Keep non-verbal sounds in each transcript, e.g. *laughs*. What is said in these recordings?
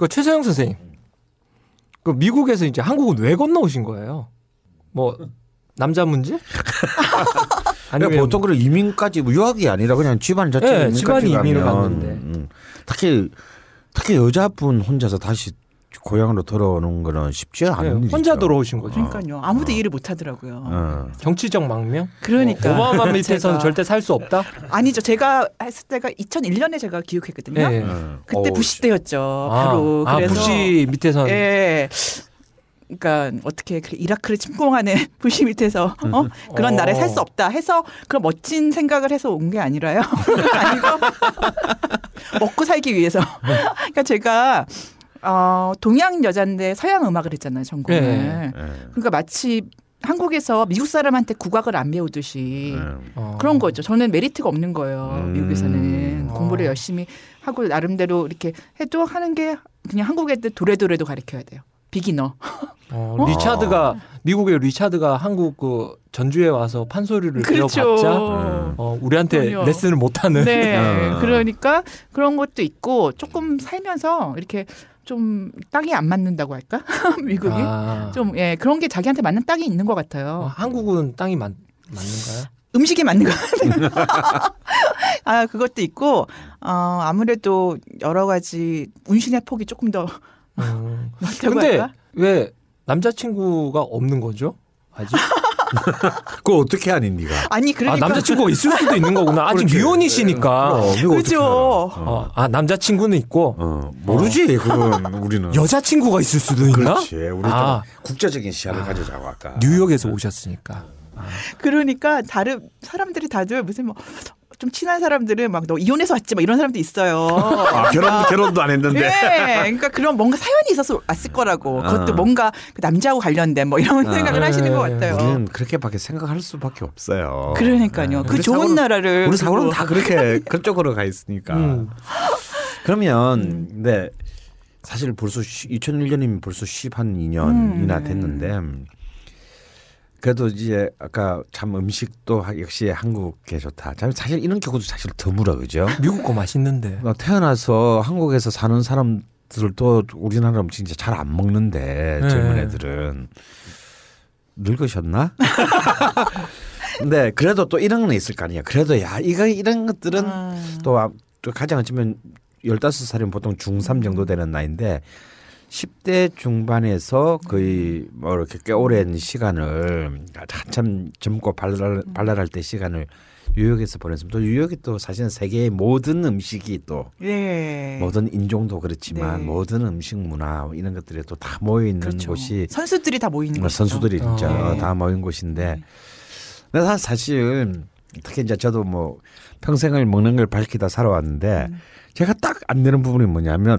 그 최서영 선생님. 그 미국에서 이제 한국은 왜 건너오신 거예요? 뭐 남자 문제? *laughs* 아니 보통 그런 이민까지 뭐 유학이 아니라 그냥 집안 자체가 네, 이민까지 집안이 이민을 갔는데. 음, 특히 특히 여자분 혼자서 다시 고향으로 돌아오는 거는 쉽지 않은 네, 일이죠. 혼자 돌아오신 거죠. 그러니까요. 아무도 이해를 못 하더라고요. 어. 정치적 망명? 그러니까. 오바마 밑에서는 제가- 절대 살 수 없다. 아니죠. 제가 했을 때가 2001년에 제가 기획했거든요. 예. 어. 그때 어우, 부시 때였죠. 아, 바로 아, 그래서 부시 밑에서는 예. 그러니까 어떻게 그 이라크를 침공하는 *laughs* 부시 밑에서 어? 그런 어. 나라에 살 수 없다 해서 그런 멋진 생각을 해서 온 게 아니라요. *laughs* 아니고 *laughs* 먹고 살기 위해서. 그러니까 제가 어, 동양 여자인데 서양 음악을 했잖아요 전공을. 네. 예. 그러니까 마치 한국에서 미국 사람한테 국악을 안 배우듯이 예. 어. 그런 거죠. 저는 메리트가 없는 거예요. 음. 미국에서는 어. 공부를 열심히 하고 나름대로 이렇게 해도 하는 게 그냥 한국 애들 도래도래도 가르쳐야 돼요. 비기너. 어, *laughs* 리차드가 미국의 리차드가 한국 그 전주에 와서 판소리를 배워봤자 그렇죠. 어, 우리한테 그럼요. 레슨을 못하는. 네. 어. *laughs* 그러니까 그런 것도 있고 조금 살면서 이렇게 좀 땅이 안 맞는다고 할까? *laughs* 미국이 아. 좀 예, 그런 게 자기한테 맞는 땅이 있는 것 어, 같아요. 한국은 땅이 맞, 맞는가요? 음식이 맞는 것 같아요. *laughs* 아, 그것도 있고, 어, 아무래도 여러 가지 운신의 폭이 조금 더 음. *laughs* 근데 할까? 왜 남자친구가 없는 거죠? 아직? *laughs* 그거 어떻게 하니 네가? 아니, 아, 그러니까. 남자친구가 있을 수도 있는 거구나. 아직 그렇지. 이거 어떻게 그죠. 어. 어, 아, 남자친구는 있고 어, 모르지 그건 *laughs* 우리는. 여자친구가 있을 수도 있나? 그렇지. 우리 좀 아. 국제적인 시야를 가져자고 아까. 뉴욕에서 오셨으니까. 그러니까 다른 사람들이 다들 무슨 뭐 좀 친한 사람들은 막 너 이혼해서 왔지 막 이런 사람도 있어요. 아, 결혼 결혼도 안 했는데. 네, 그러니까 그런 뭔가 사연이 있어서 왔을 거라고. 그것도 어. 뭔가 그 남자하고 관련된 뭐 이런 아. 생각을 하시는 것 같아요. 우리는 그렇게밖에 생각할 수밖에 없어요. 그러니까요. 그 우리 좋은 사고는- 나라를 우리 사고는. 다 그렇게 *laughs* 그쪽으로 가 있으니까. 음. 그러면 네 사실 벌써 2001년이면 벌써 12년이나 음, 네. 됐는데 그래도 이제 아까 참 음식도 하- 역시 한국에 좋다. 참 사실 이런 경우도 사실 드물어 그죠? *laughs* 미국 거 맛있는데. 어, 태어나서 한국에서 사는 사람들도 우리나라 음식 진짜 잘 안 먹는데 네. 젊은 애들은 늙으셨나? 근데 *laughs* 그래도 또 이런 건 있을 거 아니야. 그래도 야 이거 이런 것들은 아. 또, 아- 또 가장 어쩌면 15살이면 보통 중3 정도 되는 나이인데 10대 중반에서 거의 뭐 이렇게 꽤 오랜 시간을 한참 젊고 발랄, 발랄할 때 시간을 뉴욕에서 보냈으면 또 뉴욕이 또 사실은 세계의 모든 음식이 또 네. 모든 인종도 그렇지만 네. 모든 음식 문화 뭐 이런 것들이 또 다 모여 있는 그렇죠. 곳이 선수들이 다 모이는 뭐 곳이죠. 선수들이 진짜 어. 다 모인 곳인데 네. 근데 사- 사실 특히 이제 저도 뭐 평생을 먹는 걸 밝히다 살아왔는데 음. 제가 딱 안 되는 부분이 뭐냐면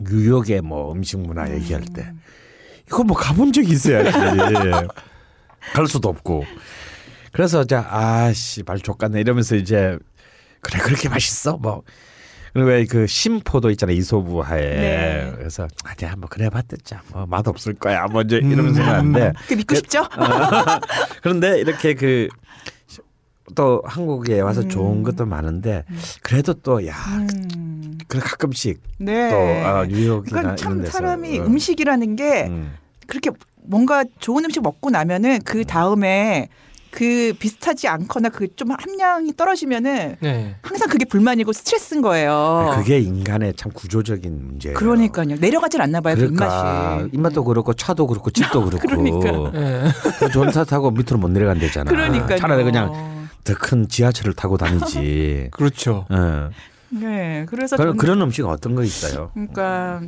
뉴욕의 뭐 음식 문화 음. 얘기할 때. 이거 뭐 가본 적이 있어야지. *laughs* 갈 수도 없고. 그래서 자 아씨 말 족같네. 이러면서 이제 그래 그렇게 맛있어? 뭐. 왜그 심포도 있잖아요 이소부 하에. 네. 그래서 아니야 뭐 그래 봤댔자. 뭐 맛 없을 거야. 뭐 이제 이러면서 하는데. 그 믿고 싶죠? *laughs* 그런데 이렇게 그 또 한국에 와서 음. 좋은 것도 많은데 그래도 또야 음. 그 가끔씩 네. 또 아, 뉴욕이나 그러니까 참 이런 데서 사람이 어. 음식이라는 게 음. 그렇게 뭔가 좋은 음식 먹고 나면은 그 다음에 그 비슷하지 않거나 그 좀 함량이 떨어지면은 네. 항상 그게 불만이고 스트레스인 거예요. 그게 인간의 참 구조적인 문제예요. 그러니까요. 내려가질 않나 봐요. 그 그러니까 입맛이. 입맛도 그렇고 차도 그렇고 집도 *laughs* 그렇고 그러니까. 네. 좋은 차 타고 밑으로 못 내려간대잖아. 그러니까요. 차라리 그냥 더 큰 지하철을 타고 다니지. *laughs* 그렇죠. 어. 네. 그래서 그런 그런 음식 어떤 거 있어요? 그러니까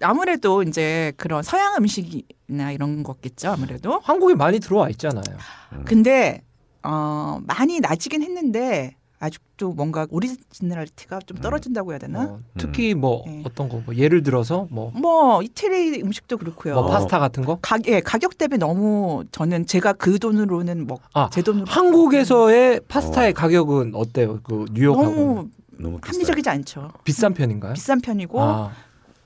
아무래도 이제 그런 서양 음식이나 이런 거겠죠. 아무래도. 한국에 많이 들어와 있잖아요. 근데 어 많이 나지긴 했는데 아직도 뭔가 originality가 좀 떨어진다고 해야 되나? 어, 특히 뭐 네. 어떤 거 뭐 예를 들어서 뭐, 뭐 이태리 음식도 그렇고요. 뭐 파스타 같은 거? 가, 예, 가격 대비 너무 저는 제가 그 돈으로는 뭐 아, 제 돈으로 한국에서의 파스타의 가격은 어때요? 그 뉴욕하고 너무. 합리적이지 않죠. 비싼 편인가요? 비싼 편이고 아,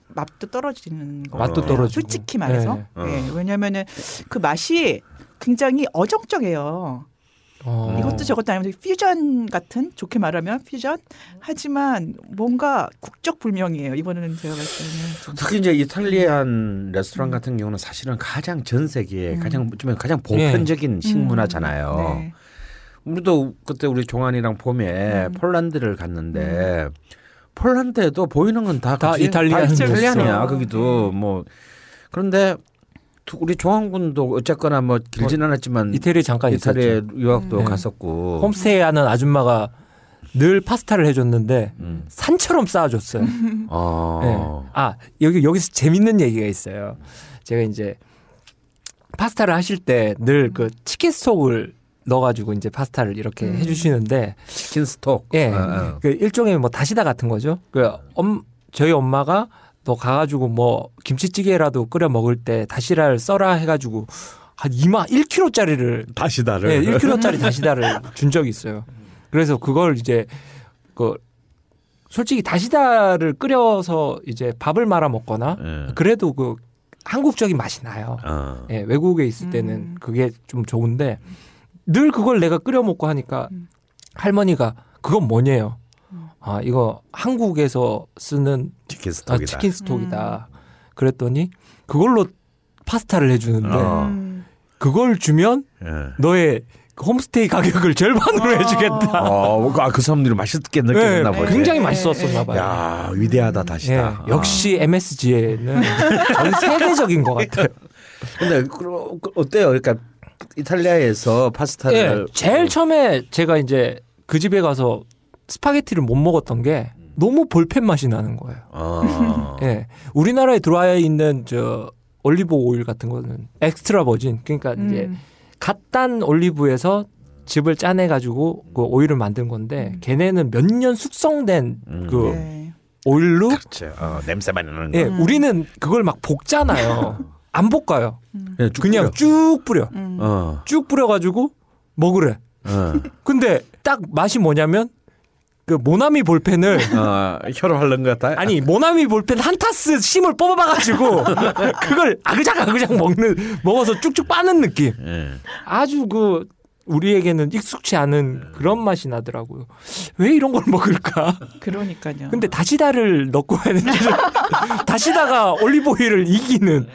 맛도 떨어지는 거 맛도 같아요. 떨어지고. 솔직히 말해서. 네. 어. 예, 왜냐면은 그 맛이 굉장히 어정쩡해요. 어. 이것도 저것도 아니면 퓨전 같은 좋게 말하면 퓨전 하지만 뭔가 국적 불명이에요. 이번에는 제가 봤을 때는 좀. 특히 이제 이탈리안 레스토랑 같은 경우는 사실은 가장 전 세계에 음. 가장 좀 가장 보편적인 식문화잖아요. 네. 우리도 그때 우리 종환이랑 봄에 음. 폴란드를 갔는데 폴란드에도 보이는 건다다 이탈리안 이탈리안이야. 네. 거기도 뭐 그런데 두- 우리 종환군도 어쨌거나 뭐 길진 않았지만 이태리 잠깐 있었죠. 유학도 네. 갔었고 홈스테이 하는 아줌마가 늘 파스타를 해줬는데 음. 산처럼 쌓아줬어요. 어. *laughs* 네. 아 여기 여기서 재밌는 얘기가 있어요. 제가 이제 파스타를 하실 때 늘 그 치킨 스톡을 넣어가지고 이제 파스타를 이렇게 음. 해주시는데 치킨 스톡. 예, 어, 어. 그 일종의 뭐 다시다 같은 거죠. 그 엄, 저희 엄마가 너 가가지고 뭐 김치찌개라도 끓여 먹을 때 다시다를 써라 해가지고 한 2만 1kg짜리를 다시다를. 예, 1kg짜리 다시다를 준 적이 있어요. 그래서 그걸 이제 그 솔직히 다시다를 끓여서 이제 밥을 말아 먹거나 예. 그래도 그 한국적인 맛이 나요. 어. 예, 외국에 있을 때는 음. 그게 좀 좋은데 늘 그걸 내가 끓여 먹고 하니까 음. 할머니가 그건 뭐냐요? 음. 아, 이거 한국에서 쓰는 치킨 아, 스톡이다. 치킨 스톡이다. 그랬더니 그걸로 파스타를 해주는데 어. 음. 그걸 주면 예. 너의 홈스테이 가격을 절반으로 아. 해주겠다. 어, 아, 그 사람들이 맛있게 느꼈나 네, 보지. 굉장히 네, 맛있었었나 네. 봐요. 야 위대하다 예, 다시다. 역시 MSG에는 전 세계적인 것 같아요. *laughs* 근데 그- 그 어때요? 그러니까 이탈리아에서 예, 파스타를 제일 처음에 제가 이제 그 집에 가서 스파게티를 못 먹었던 게 너무 볼펜 맛이 나는 거예요. 어. *laughs* 예, 우리나라에 들어와 있는 저 올리브 오일 같은 거는 extra virgin 그러니까 이제 음. 갓 딴 올리브에서 즙을 짜내 가지고 그 오일을 만든 건데 음. 걔네는 몇 년 숙성된 음. 그 네. 오일로 그렇죠. 어, 냄새 많이 나는 거. 예, 음. 우리는 그걸 막 볶잖아요. *laughs* 안 볶아요. 그냥 쭉 그냥 뿌려. 쭉 뿌려. 음. 어. 쭉 뿌려 가지고 먹으래. 어. 근데 딱 맛이 뭐냐면 그 모나미 볼펜을 어, *laughs* 혀로 하는 것 같아. 아니 모나미 볼펜 한 타스 심을 뽑아봐가지고 *laughs* 그걸 아그작 아그작 먹는 먹어서 쭉쭉 빠는 느낌. 예. 아주 그 우리에게는 익숙치 않은 그런 맛이 나더라고요. 왜 이런 걸 먹을까? 그러니까요. 근데 다시다를 넣고 했는데 *laughs* 다시다가 올리브 오일을 이기는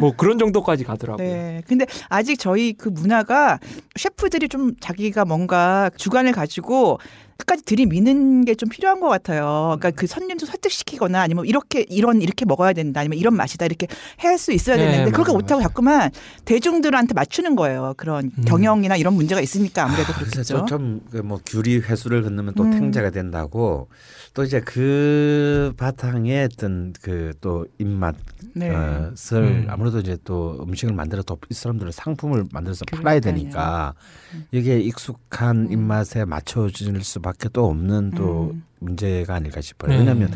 뭐 그런 정도까지 가더라고요. 네. 근데 아직 저희 그 문화가 셰프들이 좀 자기가 뭔가 주관을 가지고 끝까지 들이미는 게 좀 필요한 것 같아요. 그러니까 그 손님도 설득시키거나 아니면 이렇게 이런 이렇게 먹어야 된다 아니면 이런 맛이다 이렇게 할 수 있어야 네, 되는데 그렇게 맞아요, 못하고 자꾸만 대중들한테 맞추는 거예요. 그런 음. 경영이나 이런 문제가 있으니까 아무래도 그래서 그렇겠죠. 좀뭐 규리 회수를 건너면 또 음. 탱자가 된다고 또 이제 그 바탕에 어떤 그 또 입맛 네. 어, 을 음. 아무래도 이제 또 음식을 만들어 또이 사람들은 상품을 만들어서 팔아야 그러니까요. 되니까 이게 익숙한 음. 입맛에 맞춰질 수밖에 또 없는 또 음. 문제가 아닐까 싶어요. 네. 왜냐하면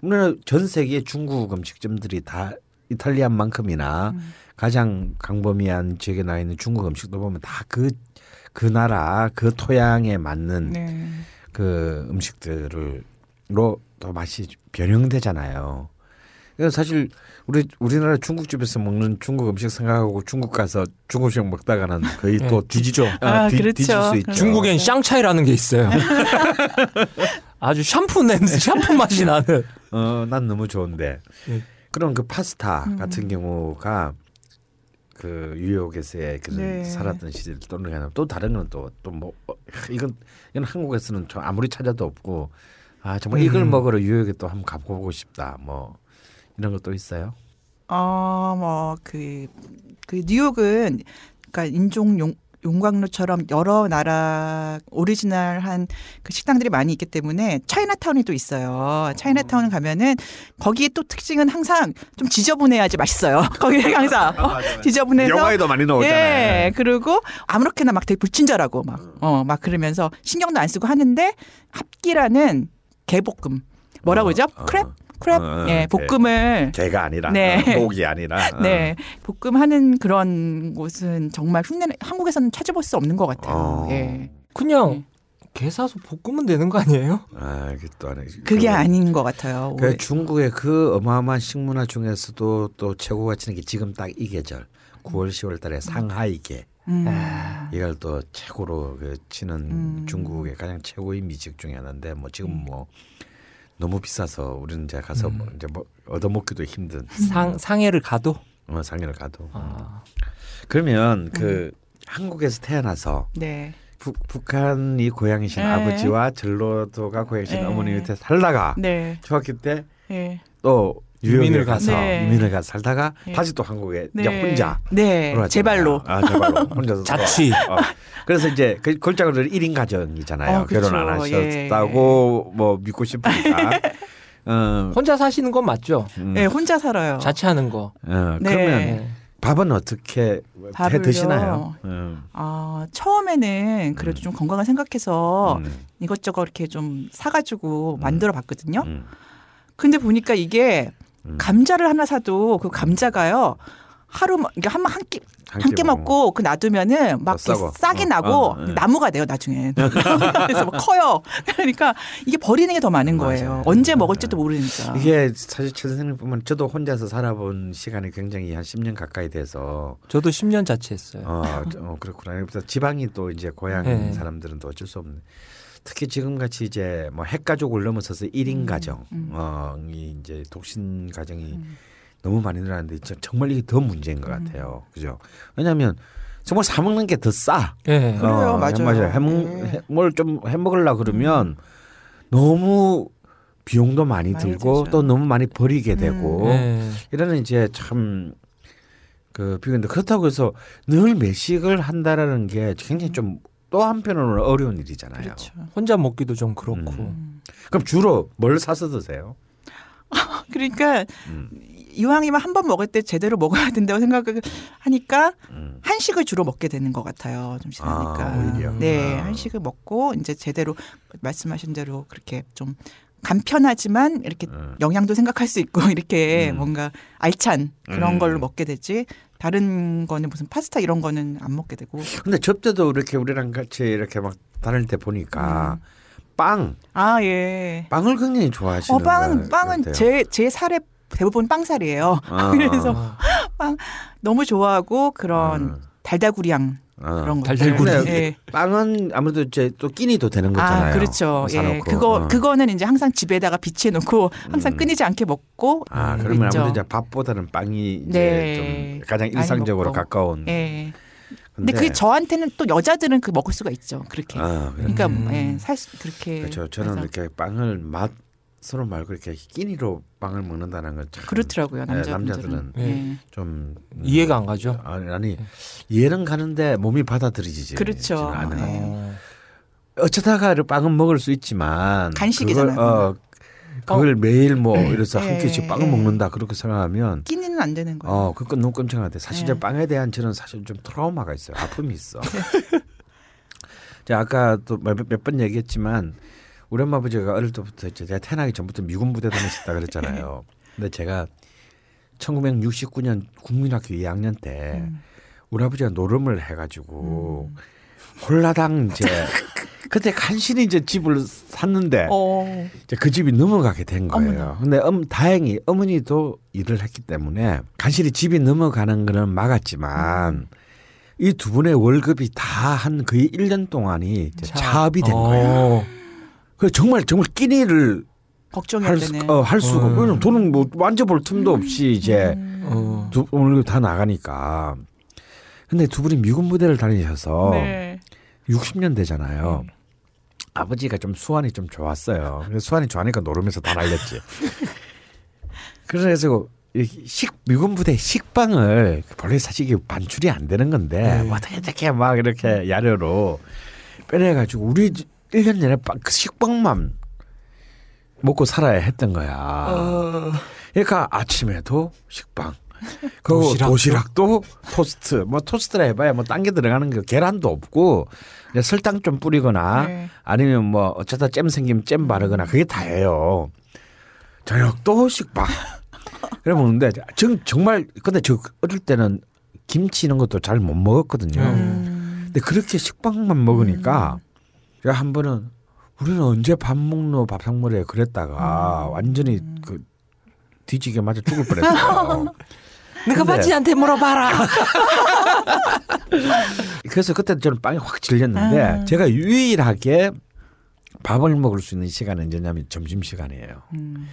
우리나라 전 세계 중국 음식점들이 다 이탈리안만큼이나 음. 가장 강범위한 지역에 나 있는 중국 음식도 보면 다 그그 나라 그 토양에 맞는 네. 그 음식들을 로 또 맛이 변형되잖아요. 그래서 사실 우리 우리나라 중국집에서 먹는 중국 음식 생각하고 중국 가서 중국 음식 먹다가는 거의 네, 또 뒤지죠. 아, 뒤, 그렇죠. 뒤질 수 있죠. 중국엔 샹차이라는 게 있어요. *laughs* 아주 샴푸 냄새, 샴푸 맛이 나는. 어, 난 너무 좋은데. 네. 그런 그 파스타 음. 같은 경우가 그 뉴욕에서의 그 네. 살았던 시절 또는 또 다른 건 또또뭐 이건 이건 한국에서는 좀 아무리 찾아도 없고 아 정말 이걸 음. 먹으러 뉴욕에 또 한번 가보고 싶다 뭐 이런 것도 있어요. 어, 뭐, 그, 그 뉴욕은 그러니까 인종 용, 용광로처럼 여러 나라 오리지널한 그 식당들이 많이 있기 때문에 차이나타운이 또 있어요. 차이나타운 가면은 거기에 또 특징은 항상 좀 지저분해야지 맛있어요. *laughs* 거기 항상 어, 지저분해서 영화에도 많이 나오잖아요. 예, 그리고 아무렇게나 막 되게 불친절하고 막, 어, 막 그러면서 신경도 안 쓰고 하는데 합기라는 개볶음. 뭐라고 그러죠? 어, 크랩? 크랩? 어, 예, 개. 볶음을. 개 가 아니라 네. 어, 목이 아니라 *laughs* 어. 네, 볶음하는 그런 곳은 정말 흉내 한국에서는 찾아볼 수 없는 것 같아요. 어. 예, 그냥 네. 게 사서 볶으면 되는 거 아니에요? 아, 이게 또 아니. 그게 그- 아닌 것 같아요. 그 중국의 그 어마어마한 식문화 중에서도 또 최고 가 치는 게 지금 딱 이 계절 9월 10월 달에 상하이게 음, 이걸 또 최고로 그 치는 음. 중국의 가장 최고의 미식 중에 하나인데 뭐 지금 뭐 너무 비싸서 우리는 이제 가서 뭐 이제 뭐 얻어먹기도 힘든 상 상해를 가도? 어, 상해를 가도. 아, 그러면 그 한국에서 태어나서 네, 북, 북한이 고향이신 네. 아버지와 전라도가 고향이신 네. 어머니 밑에 살다가 네, 중학교 때 예, 또 유민을 가서. 네. 유민을 가서 살다가 네. 다시 또 한국에 네, 이제 혼자 네, 돌아왔잖아요. 제 발로. 아, 제 발로 혼자서 자취. 어. 그래서 이제 그 골짜기로 1인 가정이잖아요. 어. 결혼 안 하셨다고 뭐 믿고 싶으니까. *laughs* 어, 혼자 사시는 건 맞죠? 음, 네, 혼자 살아요. 자취하는 거. 어, 네. 그러면 네. 밥은 어떻게 해 밥을요? 드시나요? 음, 아, 처음에는 그래도 좀 건강을 생각해서 음, 이것저것 이렇게 좀 사가지고 만들어 봤거든요. 음. 근데 보니까 이게 음. 감자를 하나 사도 그 감자가요. 하루 뭐- 이게 한한 끼, 한한끼끼 먹고 그 놔두면은 막 싸고. 싹이 어, 나고 어, 예. 나무가 돼요 나중에. *laughs* 그래서 막 커요. 그러니까 이게 버리는 게 더 많은 거예요. 맞아요. 언제 먹을지도 모르니까. 이게 사실 최 선생님 보면 저도 혼자서 살아본 시간이 굉장히 한 10년 가까이 돼서 저도 10년 자취했어요. 어, 어 그렇구나. 그래서 지방이 또 이제 고향 네. 사람들은 또 어쩔 수 없는. 특히 지금 같이 이제 뭐 핵가족을 넘어서서 1인 가정, 음. 어, 이 이제 독신 가정이 음. 너무 많이 늘어났는데 저- 정말 이게 더 문제인 것 같아요. 그죠? 왜냐하면 정말 사 먹는 게 더 싸. 예. 그래요, 맞아요. 해먹, 네. 해- 뭘좀 해먹으려 그러면 너무 비용도 많이 많이 들고 들죠. 또 너무 많이 버리게 되고 예. 이러는 이제 참 그 비교인데 그렇다고 해서 늘 매식을 한다라는 게 굉장히 좀 또 한편으로는 어려운 일이잖아요. 그렇죠. 혼자 먹기도 좀 그렇고. 음. 그럼 주로 뭘 사서 드세요? *laughs* 그러니까 음. 이왕이면 한 번 먹을 때 제대로 먹어야 된다고 생각을 하니까 음. 한식을 주로 먹게 되는 것 같아요. 좀 지나니까. 아, 오히려. 네, 아. 한식을 먹고 이제 제대로 말씀하신 대로 그렇게 좀 간편하지만 이렇게 음. 영양도 생각할 수 있고 *laughs* 이렇게 음. 뭔가 알찬 그런 음. 걸로 먹게 되지. 다른 거는 무슨 파스타 이런 거는 안 먹게 되고. 근데 접대도 이렇게 우리랑 같이 이렇게 막 다닐 때 보니까 빵아 예. 빵을 굉장히 좋아하시는 어 빵은 것 빵은. 제 제 살에 대부분 빵살이에요. 아, *laughs* 그래서 아, 너무 좋아하고 그런 음. 달달구리향 어. 그런 거. 달달구리. 예. 빵은 아무래도 이제 또 끼니도 되는 거잖아요. 아, 그렇죠. 예. 사놓고. 그거 어. 그거는 이제 항상 집에다가 비치해 놓고 항상 음. 끊이지 않게 먹고 아 음, 그러면 있죠. 아무래도 이제 밥보다는 빵이 이제 네. 좀 가장 일상적으로. 가까운. 예. 근데 그게 저한테는 또 여자들은 그 먹을 수가 있죠. 그렇게. 아. 그러니까 음. 예, 살 수, 그렇게 그렇죠. 저는 해서. 이렇게 빵을 맛 으로 말고 이렇게 끼니로 빵을 먹는다는 건 참. 그렇더라고요. 네, 남자분들은. 남자들은 예. 좀 음, 이해가 안 가죠. 아니, 아니 이해는 가는데 몸이 받아들이지 그렇죠. 않아요. 네. 어. 어쩌다가 빵은 먹을 수 있지만 간식이잖아요. 그걸, 어, 그걸 매일 뭐 이래서 한 예, 끼씩 빵을 예. 먹는다 그렇게 생각하면 끼니는 안 되는 거예요. 어 그건 너무 끔찍한데 사실 네. 저 빵에 대한 저는 사실 좀 트라우마가 있어요. 아픔이 있어. 자 아까 또 몇번 얘기했지만 우리 엄마 아버지가 어릴 때부터 제가 태어나기 전부터 미군 부대 다니셨다 그랬잖아요. *laughs* 근데 제가 1969년 국민학교 2학년 때 음. 우리 아버지가 노름을 해가지고 홀라당 이제 *laughs* 그때 간신히 이제 집을 샀는데 어. 이제 그 집이 넘어가게 된 거예요. 어머나. 근데 음, 다행히 어머니도 일을 했기 때문에 간신히 집이 넘어가는 거는 막았지만 이두 분의 월급이 다 한 거의 1년 동안이 이제 차- 차압이 된 어. 거예요. 그래서 정말 정말 끼니를 걱정해야 할, 수. 어, 할 수가 어. 왜냐면 돈은 뭐 만져볼 틈도 없이 이제 음. 어. 두 월급 다 나가니까. 근데 두 분이 미군 부대를 다니셔서 네. 60년 되잖아요. 아버지가 좀 수완이 좀 좋았어요. 그래서 수완이 좋아하니까 노름에서 다 날렸지. *laughs* 그래서 이식 미군 부대 식빵을 원래 사실 이게 반출이 안 되는 건데 네. 어떻게 이렇게 막 이렇게 야려로 빼내가지고 우리 1년 내내 빵, 그 식빵만 먹고 살아야 했던 거야. 어. 그러니까 아침에도 식빵. 그 도시락도? 도시락도? 토스트. 뭐 토스트라 해봐야 뭐 딴 게 들어가는 게 계란도 없고 설탕 좀 뿌리거나 네. 아니면 뭐 어쩌다 잼 생기면 잼 바르거나 그게 다예요. 저녁도 식빵. 그래 먹는데 정, 정말 근데 저 어릴 때는 김치 이런 것도 잘 못 먹었거든요. 음. 근데 그렇게 식빵만 먹으니까 제가 한 번은 우리는 언제 밥 먹노 밥상머리에 그랬다가 완전히 그 뒤지게 맞아 죽을 뻔했어요. *laughs* 내가 바지한테 물어봐라. *laughs* 그래서 그때 저는 빵이 확 질렸는데 아. 제가 유일하게 밥을 먹을 수 있는 시간은 언제냐면 점심 시간이에요. 음.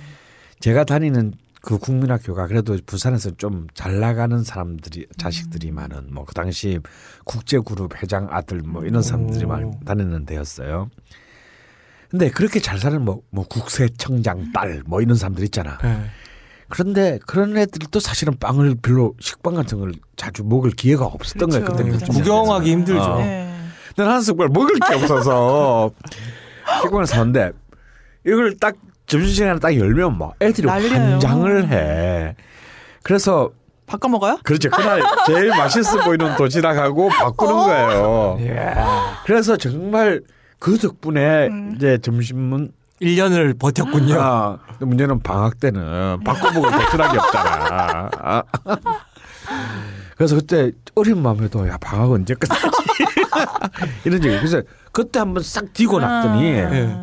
제가 다니는 그 국민학교가 그래도 부산에서 좀 잘 나가는 사람들이 자식들이 많은 뭐 그 당시 국제그룹 회장 아들 뭐 이런 사람들이 오. 많이 다니는 데였어요. 근데 그렇게 잘 사는 뭐, 뭐 국세청장 딸 뭐 이런 사람들 있잖아. 네. 그런데 그런 애들도 사실은 빵을 별로 식빵 같은 걸 자주 먹을 기회가 없었던 거예요. 그렇죠. 그때 그렇죠. 구경하기 힘들죠. 어. 네. 난한 숟갈 먹을 게 없어서 *laughs* 식빵을 사는데 이걸 딱 점심시간에 딱 열면 막 애들이 난리예요. 환장을 해. 그래서 바꿔 먹어요? 그렇죠. 그날 제일 맛있어 보이는 도시락하고 바꾸는 어. 거예요. 예. 그래서 정말 그 덕분에 음. 이제 점심은 1년을 버텼군요. 아, 근데 문제는 방학 때는 바꿔 먹을 도시락이 없잖아. 아. 그래서 그때 어린 마음에도 야 방학 언제 끝나지 이런 적이 그래서 그때 한번 싹 뒤고 났더니 아. 예.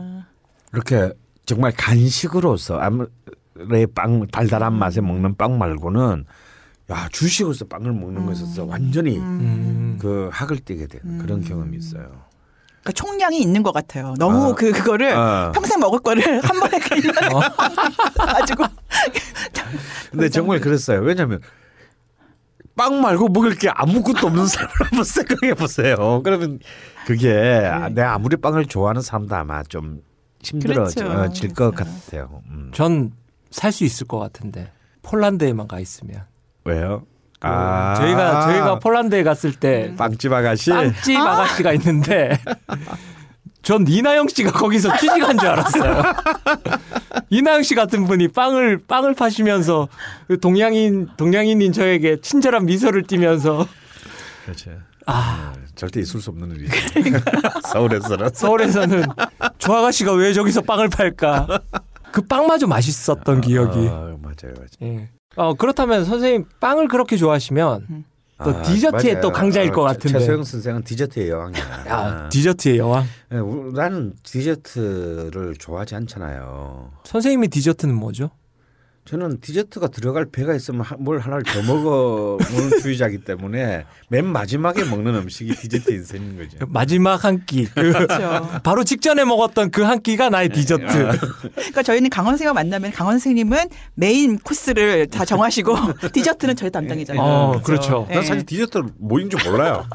이렇게 정말 간식으로서 아무래 빵 달달한 맛에 먹는 빵 말고는 야 주식으로서 빵을 먹는 것에 있어서 완전히 음. 그 학을 띠게 되는 그런 경험이 있어요. 그러니까 총량이 있는 것 같아요. 너무 어. 그 그거를 어. 평생 먹을 거를 *laughs* 한 번에 그냥 *laughs* 가지고 근데 정말 그랬어요. 왜냐하면 빵 말고 먹을 게 아무것도 없는 *laughs* 사람을 한번 생각해 보세요. 그러면 그게 아, 내가 아무리 빵을 좋아하는 사람도 아마 좀 힘들어질 그렇죠. 것 그렇죠. 같아요. 음. 전살 수 있을 것 같은데 폴란드에만 가 있으면. 왜요? 그 저희가 저희가 폴란드에 갔을 때 빵집 아가씨. 빵집 아가씨가 있는데 *laughs* 전 이나영 씨가 거기서 취직한 줄 알았어요. *laughs* 이나영 씨 같은 분이 빵을 빵을 파시면서 그 동양인 동양인인 저에게 친절한 미소를 띠면서 그렇죠. 아 네, 절대 있을 수 없는 일이죠. *laughs* 서울에서는. 서울에서는 저 아가씨가 왜 저기서 빵을 팔까? 그 빵마저 맛있었던 기억이. 아, 맞아요, 맞아요. 예. 어 그렇다면 선생님 빵을 그렇게 좋아하시면 또 아, 디저트에 맞아요. 또 강자일 것 어, 같은데. 최소영 선생은 디저트의 여왕이야. 야 디저트의 여왕. 네, 우- 나는 디저트를 좋아하지 않잖아요. 선생님의 디저트는 뭐죠? 저는 디저트가 들어갈 배가 있으면 하- 뭘 하나를 더 먹어보는 *laughs* 주의자이기 때문에 맨 마지막에 먹는 음식이 디저트 인생인 거죠. 마지막 한 끼. 그 그렇죠. 바로 직전에 먹었던 그 한 끼가 나의 디저트. 그러니까 저희는 강원 선생님 만나면 강원 선생님은 main course를 다 정하시고 *laughs* 디저트는 저희 담당이잖아요. 어, 그렇죠. 예. 난 사실 디저트 뭐인 줄 몰라요.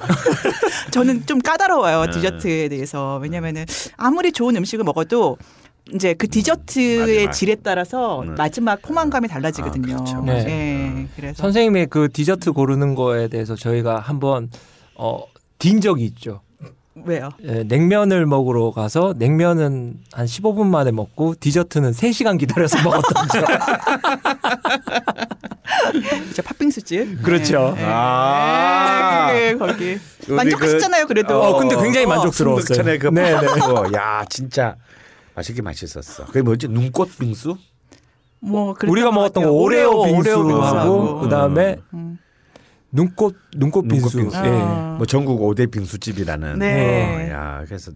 *laughs* 저는 좀 까다로워요 네. 디저트에 대해서 왜냐면은 아무리 좋은 음식을 먹어도 이제 그 디저트의 마지막. 질에 따라서 네. 마지막 포만감이 달라지거든요. 아, 그렇죠. 네. 예, 그래서 선생님의 그 디저트 고르는 거에 대해서 저희가 한번 어, 딘 적이 있죠. 왜요? 예, 냉면을 먹으러 가서 냉면은 한 15분 만에 먹고 디저트는 3시간 기다려서 *laughs* 먹었던 적. *laughs* 이제 팥빙수집. 그렇죠. 예, 예. 아. 예, 그게 거기 우리 만족하셨잖아요. 그래도. 어, 근데 굉장히 만족스러웠어요. 순덕천의 그 네, 네. 야 진짜 맛있게 맛있었어. 그게 뭐지? 눈꽃 빙수? 뭐 우리가 것 먹었던 거. 오레오 오레오 빙수하고. 그다음에 음. 눈꽃 눈꽃 눈꽃 빙수. 빙수. 예. 아. 뭐 전국 5대 빙수집이라는. 네. 어, 야 그래서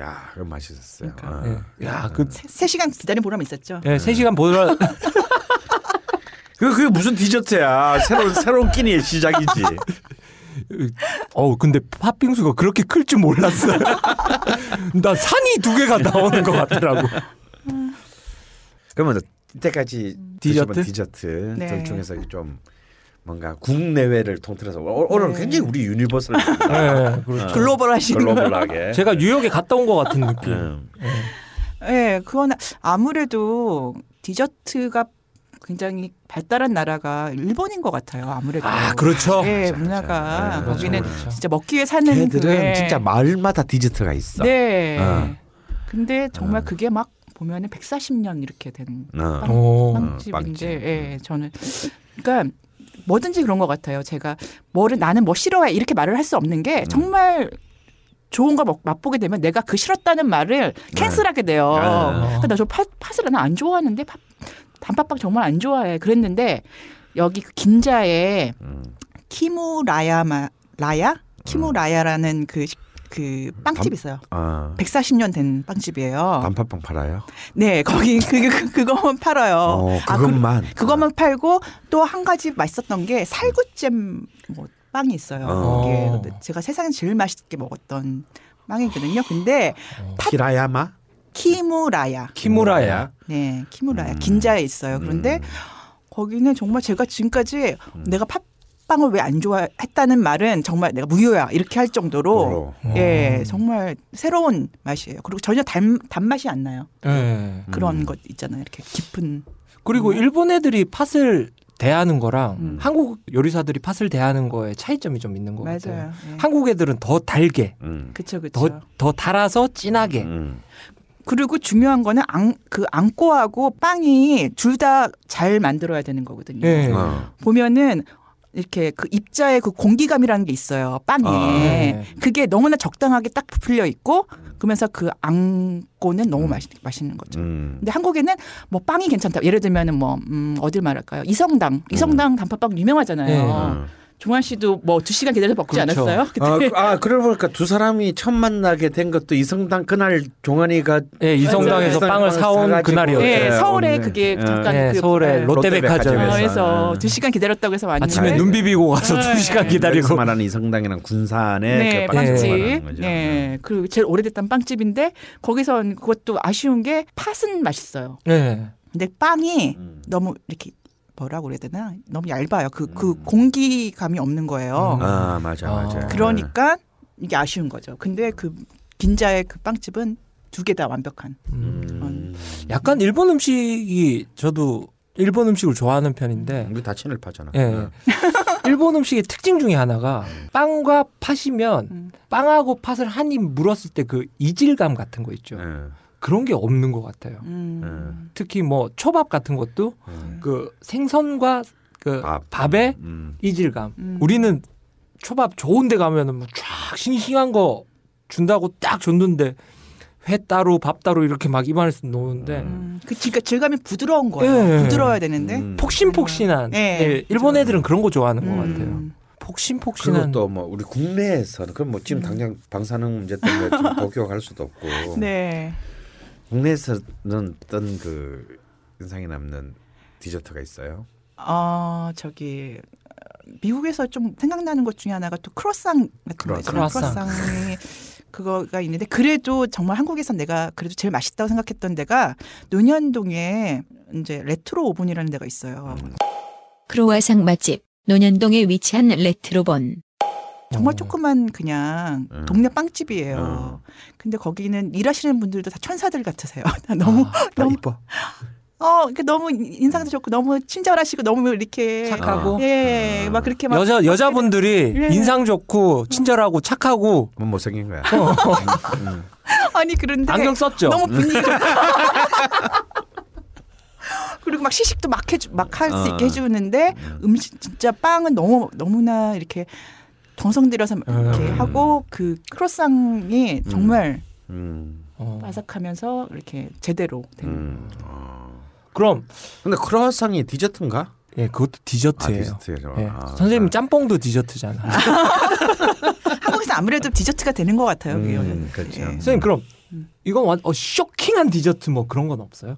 야 그거 맛있었어요. 그러니까. 어. 예. 야, 그세 시간 기다린 보람 있었죠. 예, 3시간 보라 *laughs* 그 그게 무슨 디저트야? 새로운 새로운 끼니의 시작이지. *laughs* 어우 근데 팥빙수가 그렇게 클 줄 몰랐어요. *laughs* 나 산이 두 개가 나오는 것 같더라고. 그러면 이때까지 디저트? 디저트들 네. 중에서 좀 뭔가 국내외를 통틀어서 오- 오늘 네. 굉장히 우리 유니버설 예, *laughs* 그렇죠. 글로벌 하시는 글로벌하게. 제가 뉴욕에 갔다 온 것 같은 느낌. 음. 예, 그건 아무래도 디저트가 굉장히 발달한 나라가 일본인 것 같아요. 아무래도. 아, 그렇죠. 예, 문화가 그렇죠. 거기는 그렇죠. 진짜 먹기 위해 사는 걔들은 그게- 진짜 마을마다 디저트가 있어. 네. 어. 근데 정말 어. 그게 막 보면은 140년 이렇게 된 어. 오. 빵집인데, 빵집. 예, 저는 그러니까 뭐든지 그런 것 같아요. 제가 뭐를 나는 뭐 싫어해 이렇게 말을 할 수 없는 게 음. 정말 좋은 걸 먹- 맛보게 되면 내가 그 싫었다는 말을 캔슬하게 돼요. 네. 그러니까 나저 팥을 나는 안 좋아하는데 팥, 단팥빵 정말 안 좋아해. 그랬는데 여기 그 긴자에 음. 키무라야마 라야 키무라야라는 그 그 빵집 있어요. 아. 140년 된 빵집이에요. 단팥빵 팔아요? 네, 거기 *laughs* 그, 그 그거만 팔아요. 어, 아, 그것만. 그, 것만 팔고 또 한 가지 맛있었던 게 살구잼 뭐 빵이 있어요. 어. 제가 세상에 제일 맛있게 먹었던 빵이거든요. 근데 키라야마? 키무라야. 키무라야. 네, 키무라야. 음. 긴자에 있어요. 그런데 음. 거기는 정말 제가 지금까지 내가 팥빵을 왜 안 좋아했다는 말은 정말 내가 무효야 이렇게 할 정도로. 예 정말 새로운 맛이에요. 그리고 전혀 단 단맛이 안 나요. 예. 그런 음. 것 있잖아요. 이렇게 깊은 그리고 일본 애들이 팥을 대하는 거랑 음. 한국 요리사들이 팥을 대하는 거에 차이점이 좀 있는 것 같아요. 예. 한국 애들은 더 달게, 음. 그쵸 그쵸. 더, 더 달아서 진하게. 음. 그리고 중요한 거는 안, 그 안고하고 빵이 둘 다 잘 만들어야 되는 거거든요. 예. 어. 보면은 이렇게 그 입자의 그 공기감이라는 게 있어요. 빵에. 아, 네. 그게 너무나 적당하게 딱 부풀려 있고 그러면서 그 안고는 너무 맛있, 맛있는 거죠. 음. 근데 한국에는 뭐 빵이 괜찮다. 예를 들면은 뭐, 음, 어딜 말할까요? 이성당. 이성당 단팥빵 유명하잖아요. 네. 음. 종환 씨도 뭐 두 시간 기다려서 먹지 그렇죠. 않았어요? 아, 그때? 그- 아, 그러고 보니까 두 사람이 처음 만나게 된 것도 이성당 그날 종환이가 예, 이성당에서 맞아요. 빵을 사온 사가지고. 그날이었죠. 네, 예, 서울에 오늘. 그게 예. 잠깐 예, 그 서울의 네. 롯데백화점에서. 두 시간 기다렸다고 해서 왔는데 아침에 눈 비비고 가서 네. 두 시간 기다리고. 말하는 이성당이랑 군산의 네, 그 빵집. 거죠. 네, 그리고 제일 오래됐던 빵집인데 거기선 그것도 아쉬운 게 팥은 맛있어요. 예. 근데 빵이 음. 너무 이렇게 뭐라고 그래야 되나? 너무 얇아요. 그, 그 공기감이 없는 거예요. 음. 아, 맞아, 아. 맞아. 그러니까 이게 아쉬운 거죠. 근데 그 긴자의 그 빵집은 두 개 다 완벽한. 음. 약간 일본 음식이 저도 일본 음식을 좋아하는 편인데 우리 다 친을 파잖아. 예. *laughs* 일본 음식의 특징 중에 하나가 빵과 팥이면 음. 빵하고 팥을 한 입 물었을 때 그 이질감 같은 거 있죠. 예. 그런 게 없는 것 같아요. 음. 특히 뭐 초밥 같은 것도 음. 그 생선과 그 밥. 밥의 음. 이질감. 음. 우리는 초밥 좋은 데 가면은 뭐쫙 싱싱한 거 준다고 딱 줬는데 회 따로 밥 따로 이렇게 막 입안에서 놓는데 음. 그 그러니까 질감이 부드러운 거예요. 예. 부드러워야 되는데. 음. 폭신폭신한 네. 예, 일본 애들은 그런 거 좋아하는 것 음. 같아요. 폭신폭신한 그리고 또뭐 우리 국내에서는 그럼 뭐 지금 당장 방사능 문제 때문에 도쿄 갈 *laughs* 수도 없고 네. 국내에서는 어떤 그 인상이 남는 디저트가 있어요. 어, 저기 어, 미국에서 좀 생각나는 것 중에 하나가 또 크로상 같은 거 있잖아요. 크로상. 크로상이 그거가 있는데 그래도 정말 한국에서 내가 그래도 제일 맛있다고 생각했던 데가 논현동에 이제 레트로 오븐이라는 데가 있어요. 크로와상 맛집 논현동에 위치한 레트로 오븐 정말 어. 조그만 그냥 음. 동네 빵집이에요. 어. 근데 거기는 일하시는 분들도 다 천사들 같으세요. *laughs* 너무 아, 다 너무 이뻐. 어, 그 너무 인상도 좋고 너무 친절하시고 너무 이렇게 착하고 예, 막 그렇게 막 여자 여자분들이 예. 인상 좋고 친절하고 착하고 뭐 못생긴 거야. 음. 아니 그런데 안경 썼죠. 너무 분위기 좋 *laughs* *laughs* 그리고 막 시식도 막 해주 막 할수 어. 있게 해주는데 음식 진짜 빵은 너무 너무나 이렇게 정성 들여서 이렇게 음. 하고 그 크로상이 정말 음. 어. 바삭하면서 이렇게 제대로 된 음. 어. 그럼 근데 크로아상이 디저트인가? 예 그것도 디저트예요. 아, 디저트예요. 예. 아, 선생님 짬뽕도 디저트잖아. *laughs* 한국에서 아무래도 디저트가 되는 것 같아요. 음, 그렇죠. 예. 선생님 그럼 이건 완 어, 쇼킹한 디저트 뭐 그런 건 없어요?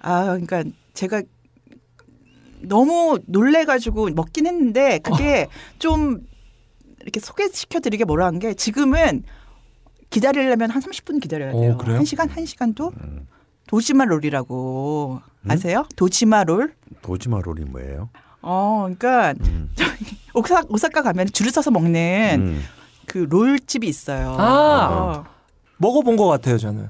아, 그러니까 제가 너무 놀래가지고 먹긴 했는데 그게 좀 이렇게 소개시켜드리게 뭐라 한 게 지금은 기다리려면 한 30분 기다려야 돼요. 어, 그래요? 한 시간 한 시간도 음. 도지마 롤이라고 아세요? 도지마 롤? 도지마 롤이 뭐예요? 어, 그러니까 음. *laughs* 오사, 오사카 가면 줄을 서서 먹는 음. 그 롤집이 있어요. 아. 어. 먹어본 것 같아요 저는.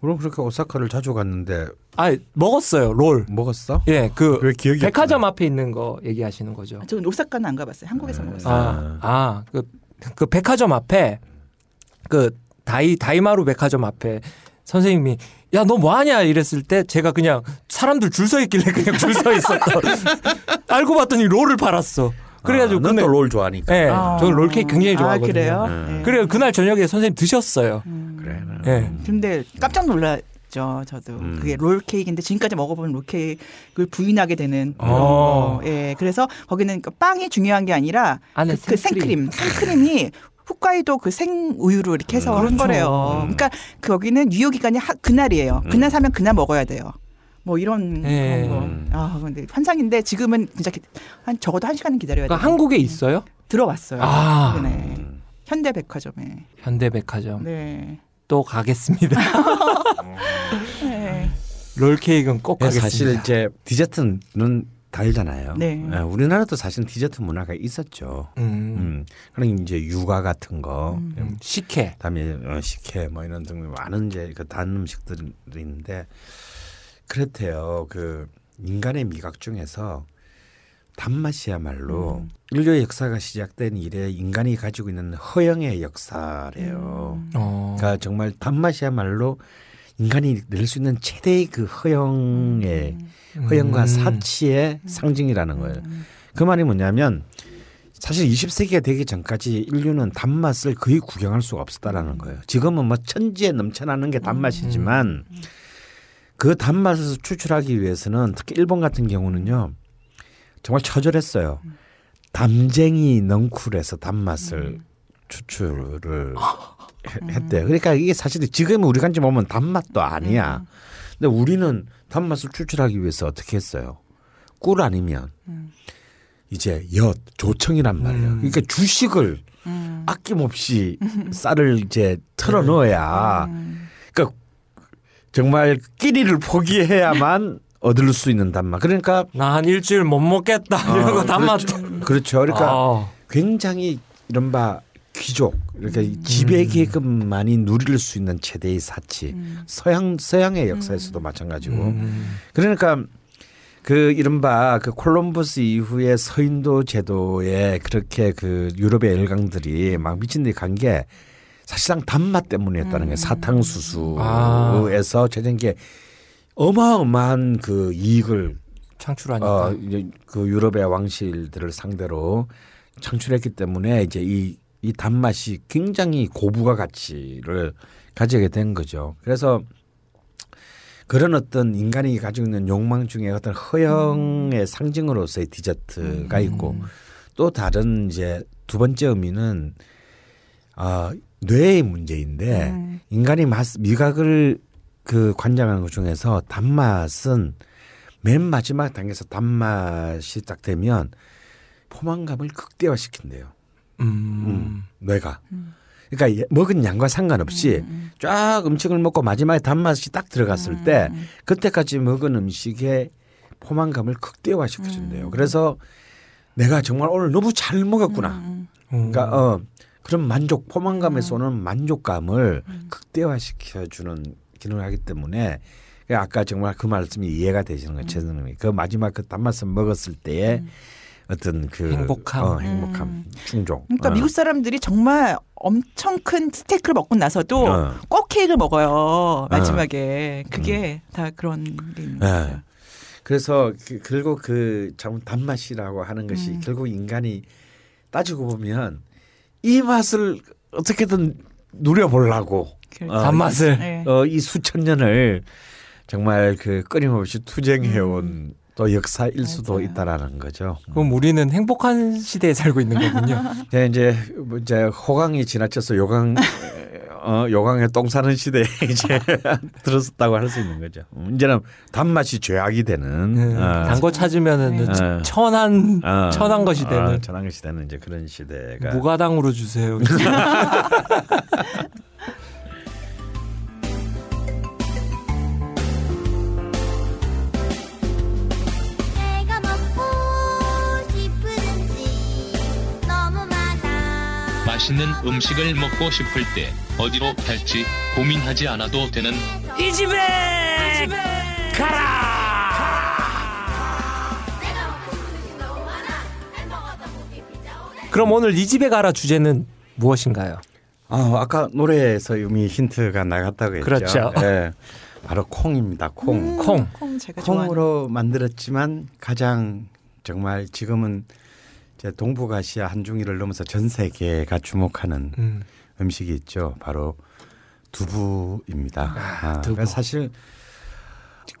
그럼 그렇게 오사카를 자주 갔는데 아 먹었어요 롤. 먹었어? 예, 그 기억이 백화점 앞에 있는 거 얘기하시는 거죠. 아, 저는 오사카는 안 가봤어요. 한국에서 네. 먹었어요. 아, 아, 그, 그 백화점 앞에 그 다이 다이마루 백화점 앞에 선생님이 야 너 뭐하냐 이랬을 때 제가 그냥 사람들 줄 서 있길래 그냥 줄 서 있었던 *laughs* 알고 봤더니 롤을 팔았어. 그래가지고 아, 근데 넌또롤 좋아하니까. 예, 아. 저는 롤케이크 굉장히 좋아하거든요. 아, 그래요? 네. 네. 그래 그날 저녁에 선생님 드셨어요. 그래. 예. 근데 깜짝 놀 랐죠. 저도 음. 그게 롤 케이크인데 지금까지 먹어본 롤 케이크를 부인하게 되는. 어. 거. 예, 그래서 거기는 그 빵이 중요한 게 아니라 안에 그, 그 생크림. 생크림, 생크림이 홋카이도 그 생우유로 이렇게 해서 한 그렇죠. 거래요. 음. 그러니까 거기는 유효 기간이 하- 그날이에요. 그날 사면 그날 먹어야 돼요. 뭐 이런 예. 그런 거. 아 근데 환상인데 지금은 진짜 기- 한 적어도 한 시간은 기다려야 돼요. 그러니까 한국에 있어요? 들어왔어요. 아. 네. 음. 현대백화점에. 현대백화점 네. 또 가겠습니다. *laughs* 네. 롤케이크는 꼭 예, 가겠습니다. 사실 이제 디저트는 달잖아요. 네. 예, 우리나라도 사실 디저트 문화가 있었죠. 음, 음. 그런 이제 유과 같은 거, 음, 식혜. 그다음에 어, 식혜 뭐 이런 등 많은 이제 그단 음식들이 있는데 그렇대요. 그 인간의 미각 중에서 단맛이야말로 인류의 역사가 시작된 이래 인간이 가지고 있는 허영의 역사래요. 어. 그러니까 정말 단맛이야말로 인간이 낼 수 있는 최대의 그 허영의 허영과 음. 사치의 상징이라는 거예요. 그 말이 뭐냐면 사실 20세기가 되기 전까지 인류는 단맛을 거의 구경할 수가 없었다라는 거예요. 지금은 뭐 천지에 넘쳐나는 게 단맛이지만 그 단맛을 추출하기 위해서는 특히 일본 같은 경우는요 정말 처절했어요. 담쟁이 넝쿨에서 단맛을 추출을 해- 했대요. 그러니까 이게 사실 지금 우리 간지 보면 단맛도 아니야. 근데 우리는 단맛을 추출하기 위해서 어떻게 했어요? 꿀 아니면 이제 엿, 조청이란 말이에요. 음. 그러니까 주식을 음. 아낌없이 *laughs* 쌀을 이제 털어 넣어야 그러니까 정말 끼니를 포기해야만 *laughs* 얻을 수 있는 단맛. 그러니까 나 한 일주일 못 먹겠다 이러고 단맛. 그렇죠. 그러니까 아. 굉장히 이른바 귀족 이렇게 지배 계급만이 누릴 수 있는 최대의 사치. 서양 서양의 역사에서도 마찬가지고. 음. 그러니까 그 이른바 그 콜럼버스 이후에 서인도 제도에 그렇게 그 유럽의 열강들이 막 미친 듯이 간 게 사실상 단맛 때문이었다는 거예요. 사탕수수에서 제된 게 어마어마한 그 이익을 창출하니까. 어, 이제 그 유럽의 왕실들을 상대로 창출했기 때문에 이제 이, 이 단맛이 굉장히 고부가 가치를 가지게 된 거죠. 그래서 그런 어떤 인간이 가지고 있는 욕망 중에 어떤 허영의 상징으로서의 디저트가 있고 또 다른 이제 두 번째 의미는 아 뇌의 문제인데 음. 인간이 맛 미각을 그 관장하는 것 중에서 단맛은 맨 마지막 단계에서 단맛이 딱 되면 포만감을 극대화시킨대요. 음. 음, 뇌가. 그러니까 예- 먹은 양과 상관없이 쫙 음식을 먹고 마지막에 단맛이 딱 들어갔을 때 그때까지 먹은 음식의 포만감을 극대화시켜준대요. 그래서 내가 정말 오늘 너무 잘 먹었구나. 그러니까 어 그런 만족 포만감에서 오는 만족감을 극대화시켜주는 기능을 하기 때문에 아까 정말 그 말씀이 이해가 되시는 거예요, 최 선생님이. 그 마지막 그 단맛을 먹었을 때의 어떤 그 행복함. 어, 행복함, 충족. 그러니까 어. 미국 사람들이 정말 엄청 큰 스테이크를 먹고 나서도 어. 꼭 케이크를 먹어요 마지막에 그게 다 그런 게 있는 예. 거죠. 그래서 그, 결국 그참 단맛이라고 하는 것이 음. 결국 인간이 따지고 보면 이 맛을 어떻게든 누려보려고 그렇죠. 어, 단맛을. 네. 어, 이 수천 년을 정말 그 끊임없이 투쟁해온 또 역사일 수도 음. 맞아요. 있다라는 거죠. 그럼 우리는 행복한 시대에 살고 있는 거군요. 이제 *laughs* 이제 뭐 이제 호강이 지나쳐서 요강 어 요강에 똥 사는 시대에 *laughs* 이제 들었었다고 할 수 있는 거죠. 음, 이제는 단맛이 죄악이 되는 음, 어, 단거 찾으면은 네. 천한 어, 천한 것이 어, 되는 천한 것이 되는 이제 그런 시대가 무가당으로 주세요. *laughs* 맛있는 음식을 먹고 싶을 때 어디로 갈지 고민하지 않아도 되는 이 집에 가라. 그럼 오늘 이 집에 가라 주제는 무엇인가요? 아, 아까 노래에서 이미 힌트가 나갔다고 했죠. 그렇죠. 예. 바로 콩입니다. 콩. 콩. 콩 제가 좋아하는. 콩으로 만들었지만 가장 정말 지금은 이 제 동북아시아 한중일을 넘어서 전 세계가 주목하는 음. 음식이 있죠. 바로 두부입니다. 아, 아, 두부. 사실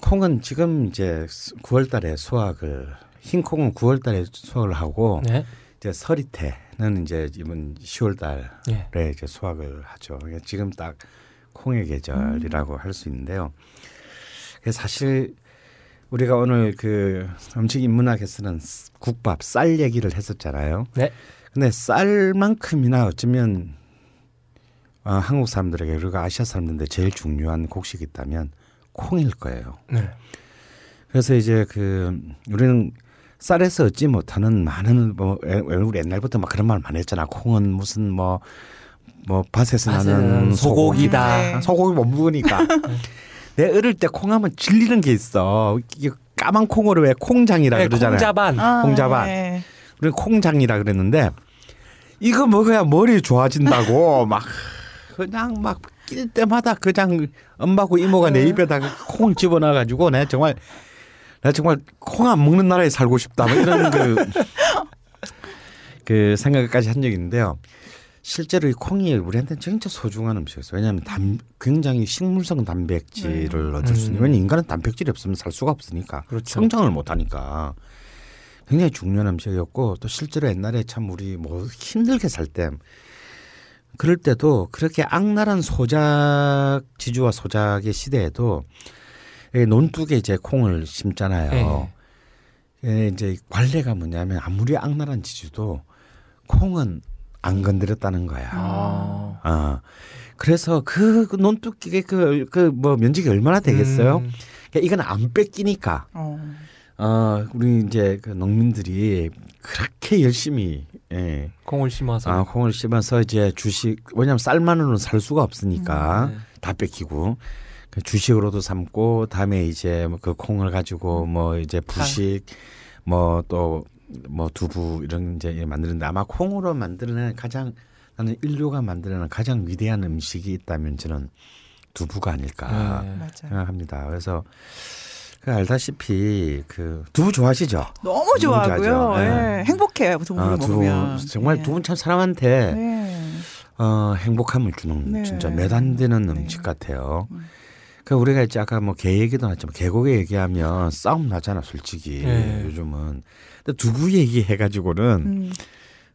콩은 지금 이제 9월달에 수확을 흰 콩은 9월달에 수확을 하고 네. 이제 서리태는 이제 이번 10월달에 예. 이제 수확을 하죠. 그러니까 지금 딱 콩의 계절이라고 할수 있는데요. 사실 우리가 오늘 그 음식 인문학에서는 국밥 쌀 얘기를 했었잖아요. 네. 근데 쌀만큼이나 어쩌면 어, 한국 사람들에게 그리고 아시아 사람들한테 제일 중요한 곡식이 있다면 콩일 거예요. 네. 그래서 이제 그 우리는 쌀에서 얻지 못하는 많은 뭐 에- 우리 옛날부터 막 그런 말 많이 했잖아. 콩은 무슨 뭐뭐 밭에서 나는 소고기다. 네. 소고기 못 먹으니까. *laughs* 내 어릴 때 콩하면 질리는 게 있어. 이게 까만 콩으로 왜 콩장이라 네, 그러잖아요. 콩자반. 아, 콩자반. 네. 우리 콩장이라 그랬는데 이거 먹어야 머리 좋아진다고 *laughs* 막 그냥 막 낄 때마다 그냥 엄마고 이모가 내 입에다가 콩을 집어넣어 가지고 내 정말 나 정말 콩 안 먹는 나라에 살고 싶다 뭐 이런 그, *laughs* 그 생각까지 한 적이 있는데요. 실제로 이 콩이 우리한테는 진짜 소중한 음식이었어요. 왜냐하면 단, 굉장히 식물성 단백질을 얻을 수 있는. 음. 왜냐면 인간은 단백질이 없으면 살 수가 없으니까. 그렇죠. 성장을 못 하니까. 굉장히 중요한 음식이었고 또 실제로 옛날에 참 우리 뭐 힘들게 살 때 그럴 때도 그렇게 악랄한 소작 지주와 소작의 시대에도 이 논둑에 이제 콩을 심잖아요. 예, 이제 관례가 뭐냐면 아무리 악랄한 지주도 콩은 안 건드렸다는 거야. 아. 아. 그래서 그 논둑에 그그 뭐 면적이 얼마나 되겠어요? 음. 그러니까 이건 안 뺏기니까 어. 어, 우리 이제 그 농민들이 그렇게 열심히 예. 콩을 심어서. 아, 콩을 심어서 이제 주식 왜냐하면 쌀만으로는 살 수가 없으니까 네. 다 뺏기고 그 주식으로도 삼고 다음에 이제 그 콩을 가지고 뭐 이제 부식 뭐 또 뭐 두부 이런 이제 만드는데 아마 콩으로 만드는 가장 나는 인류가 만드는 가장 위대한 음식이 있다면 저는 두부가 아닐까 네. 맞아요. 생각합니다. 그래서 그 알다시피 그 두부 좋아하시죠? 너무 좋아하고요. 예. 네. 행복해요. 두부 아, 먹으면. 정말 네. 두분 참 사람한테 네. 어, 행복함을 주는 네. 진짜 몇안 되는 네. 음식 같아요. 음. 그 우리가 이제 아까 뭐 개 얘기도 나왔지만 계곡 얘기하면 싸움 나잖아 솔직히 네. 요즘은. 근데 두부 얘기해가지고는 음.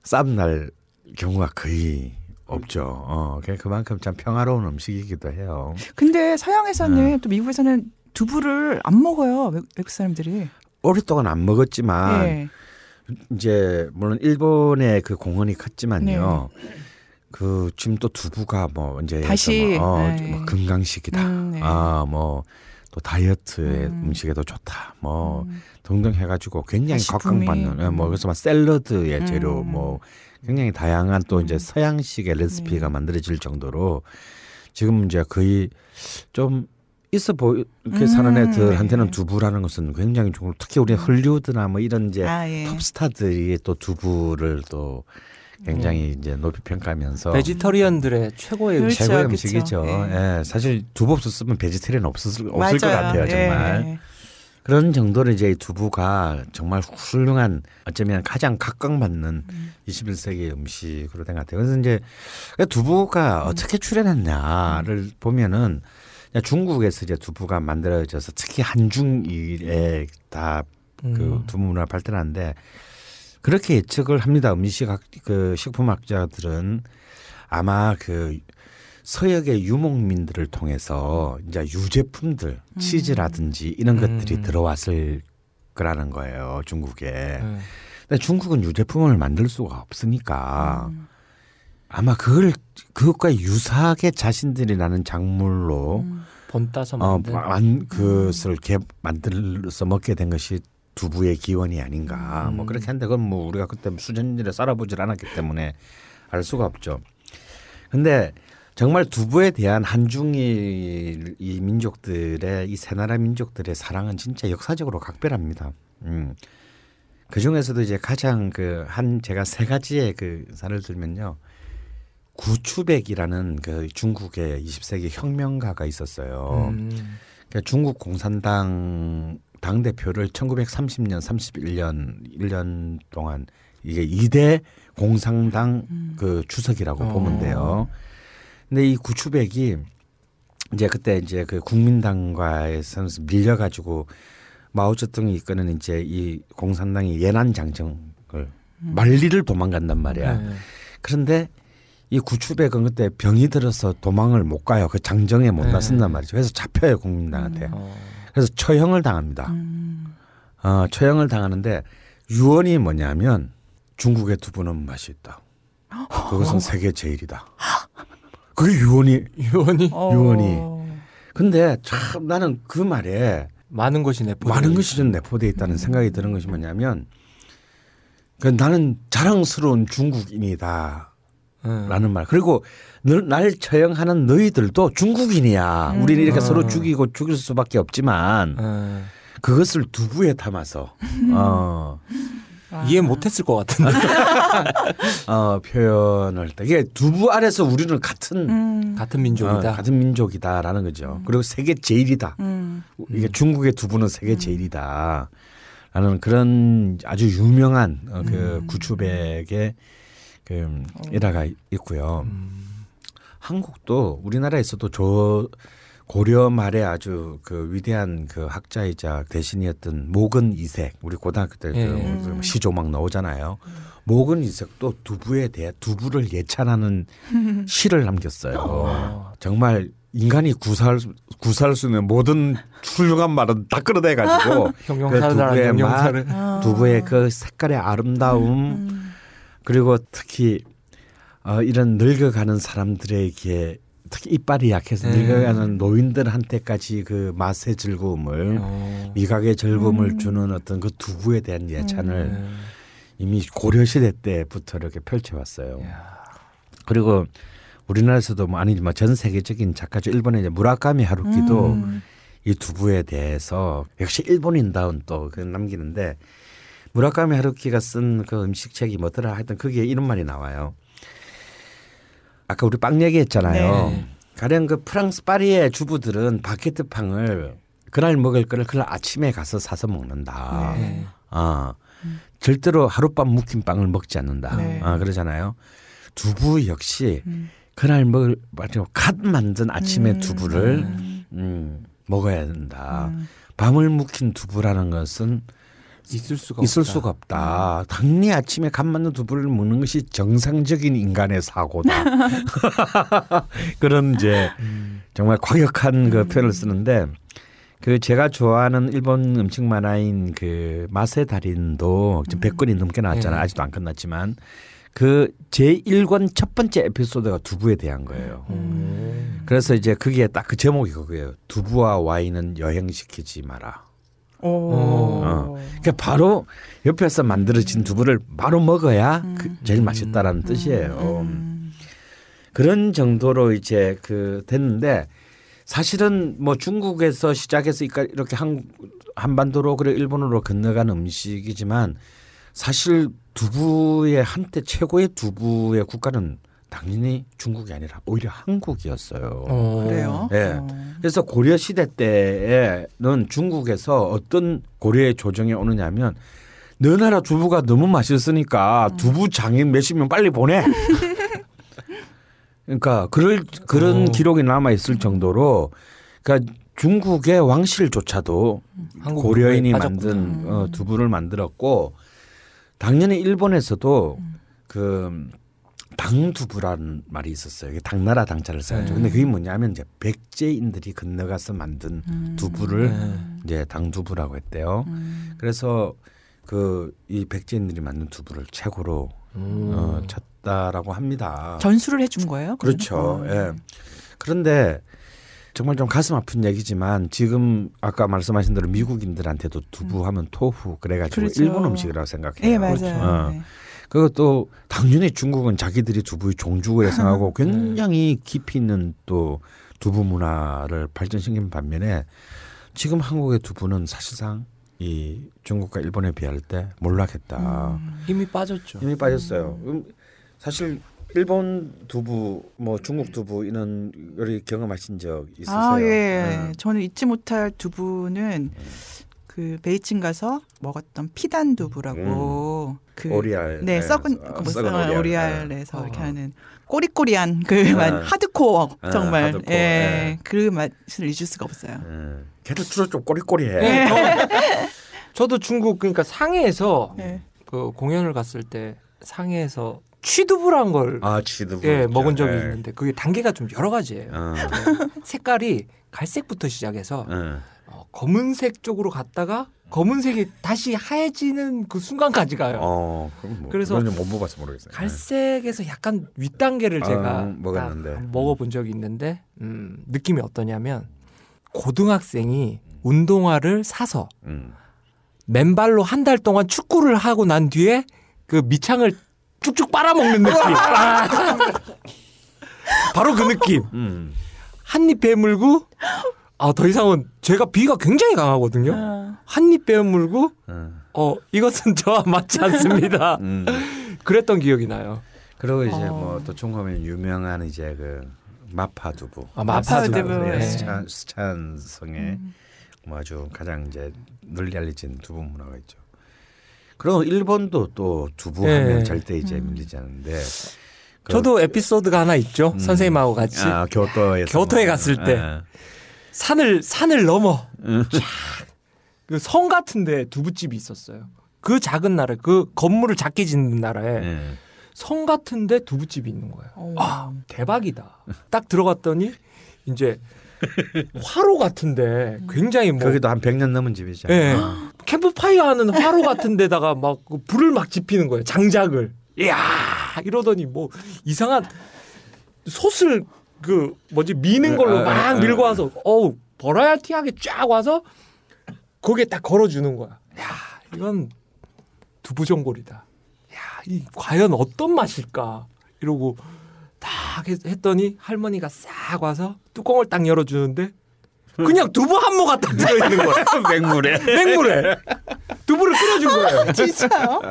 싸움 날 경우가 거의 없죠. 어, 그게 그만큼 참 평화로운 음식이기도 해요. 근데 서양에서는 네. 또 미국에서는 두부를 안 먹어요. 외- 외국 사람들이. 오랫동안 안 먹었지만 예. 이제 물론 일본의 그 공헌이 컸지만요. 그 지금 또 두부가 뭐 이제 네. 다시, 뭐, 어, 네. 뭐 건강식이다. 음, 네. 아뭐 또 다이어트의 음. 음. 식에도 좋다. 뭐 음. 등등 해가지고 굉장히. 각광받는 예, 뭐 그래서 막 샐러드의 재료 음. 뭐 굉장히 다양한 또 이제 음. 서양식의 레시피가 네. 만들어질 정도로 지금 이제 거의 좀 있어 보이게 음, 사는 애들한테는 네. 두부라는 것은 굉장히 좋고 특히 우리 헐리우드나 뭐 이런 이제 아, 예. 톱스타들이 또 두부를 또 굉장히 음. 이제 높이 평가하면서 베지터리언들의 최고의 그렇죠. 음식. 최고의 그쵸. 음식이죠. 예. 예. 사실 두부 없었으면 베지테리언 없었을, 없을 것 맞아요. 같아요, 정말. 예. 그런 정도로 이제 이 두부가 정말 훌륭한 어쩌면 가장 각광받는 음. 21세기 음식으로 된 것 같아요. 그래서 이제 그 두부가 어떻게 출현했냐를 보면은 그냥 중국에서 이제 두부가 만들어져서 특히 한중일에 다그 음. 두부 문화가 발달하는데 그렇게 예측을 합니다. 음식 학, 그 식품학자들은 아마 그 서역의 유목민들을 통해서 이제 유제품들 치즈라든지 이런 음. 것들이 들어왔을 거라는 거예요. 중국에. 네. 근데 중국은 유제품을 만들 수가 없으니까 음. 아마 그걸 그것과 유사하게 자신들이 나는 작물로 음. 본 따서 어, 만든. 만, 그것을 개, 만들어서 먹게 된 것이 두부의 기원이 아닌가. 음. 뭐 그렇게 한데 그건 뭐 우리가 그때 년에 살아보질 않았기 때문에 알 수가 없죠. 근데 정말 두부에 대한 한중일 이 민족들의 이 세 나라 민족들의 사랑은 진짜 역사적으로 각별합니다. 음. 그 중에서도 이제 가장 그 한 제가 세 가지의 그 사를 들면요. 구추백이라는 그 중국의 20세기 혁명가가 있었어요. 음. 그러니까 중국 공산당 당 대표를 1930년 31년 1년 동안 이게 2대 공산당 그 주석이라고 어. 보면 돼요. 근데 이 구추백이 이제 그때 이제 그 국민당과에서 밀려 가지고 마오쩌둥이 이끄는 이제 이 공산당이 예난 장정을 만리를 도망간단 말이야. 네. 그런데 이 구추백은 그때 병이 들어서 도망을 못 가요. 그 장정에 못 네. 나선단 말이죠. 그래서 잡혀요 국민당한테. 어. 그래서 처형을 당합니다. 음. 어, 처형을 당하는데 유언이 뭐냐면 중국의 두부는 맛이 있다. 그것은 *gasps* 세계 제일이다. 그게 유언이. 유언이 어. 유언이. 근데 참 나는 그 말에 많은 것이 내포. 많은 것이 좀 내포돼 있다는 생각이 드는 것이 뭐냐면 그 나는 자랑스러운 중국인이다. 음. 라는 말. 그리고 널, 날 처형하는 너희들도 중국인이야. 우리는 이렇게 음. 서로 죽이고 죽일 수밖에 없지만 음. 그것을 두부에 담아서 어, 이해 못했을 것 같은데. *laughs* 어, 표현을 때 이게 두부 아래서 우리는 같은 음. 같은 민족이다. 어, 같은 민족이다라는 거죠. 그리고 세계 제일이다. 음. 이게 중국의 두부는 세계 제일이다. 라는 그런 아주 유명한 어, 그 구추백의 그 일화가 있고요. 한국도 우리나라에서도 저 고려 말에 아주 그 위대한 그 학자이자 대신이었던 모근 이색 우리 고등학교 때 예. 그 시조 막 나오잖아요. 모근 이색도 두부에 대해 두부를 예찬하는 *laughs* 시를 남겼어요. 정말 인간이 구사할 수- 구사할 수 있는 모든 훌륭한 말은 다 끌어내 가지고 *laughs* 그 두부의. 아. 두부의 그 색깔의 아름다움 그리고 특히 어, 이런 늙어가는 사람들에게 특히 이빨이 약해서 네. 늙어가는 노인들한테까지 그 맛의 즐거움을 어. 미각의 즐거움을 주는 어떤 그 두부에 대한 예찬을 네. 이미 고려 시대 때부터 이렇게 펼쳐왔어요. 야. 그리고 우리나라에서도 뭐 아니지만 전 세계적인 작가죠. 일본의 이제 무라카미 하루키도 음. 이 두부에 대해서 역시 일본인다운 또그 남기는데 무라카미 하루키가 쓴 그 음식책이 뭐더라 하여튼 거기에 이런 말이 나와요. 아까 우리 빵 얘기했잖아요. 네. 가령 그 프랑스 파리의 주부들은 바게트 팡을 그날 먹을 거를 그날 아침에 가서 사서 먹는다. 네. 아 절대로 하룻밤 묵힌 빵을 먹지 않는다. 네. 아 그러잖아요. 두부 역시 음. 그날 먹을. 갓 만든 아침의 음. 두부를 음. 음, 먹어야 된다. 음. 밤을 묵힌 두부라는 것은 있을 수가 있을 없다. 수가 없다. 당리 아침에 간 맞는 두부를 먹는 것이 정상적인 인간의 사고다. *laughs* 그런 이제 음. 정말 과격한 그 표현을 쓰는데 그 제가 좋아하는 일본 음식 만화인 그 맛의 달인도 지금 100권이 넘게 나왔잖아요. 네. 아직도 안 끝났지만 그 제1권 첫 번째 에피소드가 두부에 대한 거예요. 음. 그래서 이제 그게 딱 그 제목이 그거예요. 두부와 와인은 여행시키지 마라. 오. 어. 그러니까 바로 옆에서 만들어진 두부를 바로 먹어야 그 제일 맛있다라는 뜻이에요. 음. 그런 정도로 이제 그 됐는데 사실은 뭐 중국에서 시작해서 이까- 이렇게 한 한반도로 그래 일본으로 건너간 음식이지만 사실 두부의 한때 최고의 두부의 국가는 당연히 중국이 아니라 오히려 한국이었어요. 어. 그래요. 예. 어. 그래서 고려 시대 때에는 중국에서 어떤 고려의 조정에 오느냐면 너 나라 두부가 너무 맛있으니까 두부 장인 몇십 명 빨리 보내. *laughs* 그러니까 그럴 그런 어. 기록이 남아 있을 정도로 그러니까 중국의 왕실조차도 한국 고려인이 만든 어, 두부를 만들었고 당연히 일본에서도 그 당두부라는 말이 있었어요. 이게 당나라 당자를 써가지고. 네. 근데 그게 뭐냐면 이제 백제인들이 건너가서 만든 두부를 네. 이제 당두부라고 했대요. 음. 그래서 그 이 백제인들이 만든 두부를 최고로 음. 어, 쳤다라고 합니다. 전수를 해준 거예요? 그렇죠. 예. 그런데 정말 좀 가슴 아픈 얘기지만 지금 아까 말씀하신 대로 미국인들한테도 두부 하면 토후 그래가지고 그렇죠. 일본 음식이라고 생각해요. 예, 맞아요. 어. 네. 그것도 당연히 중국은 자기들이 두부의 종주국을 *laughs* 생각하고 굉장히 깊이 있는 또 두부 문화를 발전시킨 반면에 지금 한국의 두부는 사실상 이 중국과 일본에 비할 때 몰락했다. 힘이 빠졌죠. 힘이 빠졌어요. 음, 사실 일본 두부, 뭐 중국 두부 이런 요리 경험하신 적 있으세요? 아, 예. 네. 저는 잊지 못할 두부는 그 베이징 가서 먹었던 피단 두부라고 그 오리알. 네, 네, 썩은 어, 그 뭐, 썩은 오리알. 오리알에서 네. 이렇게 어. 하는 꼬리꼬리한 그 맛, 하드코어 아, 정말 하드코어, 예, 네. 그 맛을 잊을 수가 없어요. 예. 걔도 주로 좀 꼬리꼬리해. 네, 저, *laughs* 저도 중국 그러니까 상해에서 네. 그 공연을 갔을 때 상해에서 취두부란 걸 아, 치두부. 예, 먹은 적이 예. 있는데 그게 단계가 좀 여러 가지예요. 어, 네. 색깔이 갈색부터 시작해서 어. 어, 검은색 쪽으로 갔다가 검은색이 다시 하얘지는 그 순간까지 가요. 어, 뭐 그래서 못 먹어서 모르겠어요. 갈색에서 약간 윗 단계를 아, 제가 먹었는데. 딱 먹어본 적이 있는데 음, 느낌이 어떠냐면 고등학생이 운동화를 사서 음. 맨발로 한 달 동안 축구를 하고 난 뒤에 그 밑창을 쭉쭉 빨아먹는 느낌. 아. *laughs* 바로 그 느낌. 음. 한입 배물고 아 더 이상은 제가 비가 굉장히 강하거든요. 아, 한입 배물고 어. 어 이것은 저와 맞지 않습니다. *laughs* 음. 그랬던 기억이 나요. 그리고 이제 어. 뭐또 중국하면 유명한 이제 그 마파 두부. 아, 마파 두부. 네, 네. 스촨 스촨성에 뭐 아주 가장 이제 널리 알려진 두부 문화가 있죠. 그리고 일본도 또 두부하면 네. 절대 이제 밀리지 않는데. 그- 저도 에피소드가 하나 있죠. 음. 선생님하고 같이 아, 교토에 교토에 갔을 때. 산을 산을 넘어 음. 그성 같은데 두부집이 있었어요. 그 작은 나라, 그 건물을 작게 짓는 나라에 예. 성 같은데 두부집이 있는 거예요. 어. 아 대박이다. 딱 들어갔더니 이제 화로 같은데 굉장히 뭐 거기도 한 100년 넘은 집이죠. 예. 캠프파이어 하는 화로 같은 데다가 막그 불을 막 지피는 거예요. 장작을. 이야 이러더니 뭐 이상한 솥을 그 뭐지 미는 걸로 아, 아, 막 아, 밀고 아. 와서 어우 버라이어티하게 쫙 와서 거기에 딱 걸어주는 거야. 야 이건 두부전골이다. 야이 과연 어떤 맛일까 이러고 딱 했- 했더니 할머니가 싹 와서 뚜껑을 딱 열어주는데 그냥 두부 한 모가 딱 *laughs* 들어있는 거야. *laughs* 맹물에. 맹물에 두부를 끓여준 거예요. *laughs* 진짜요?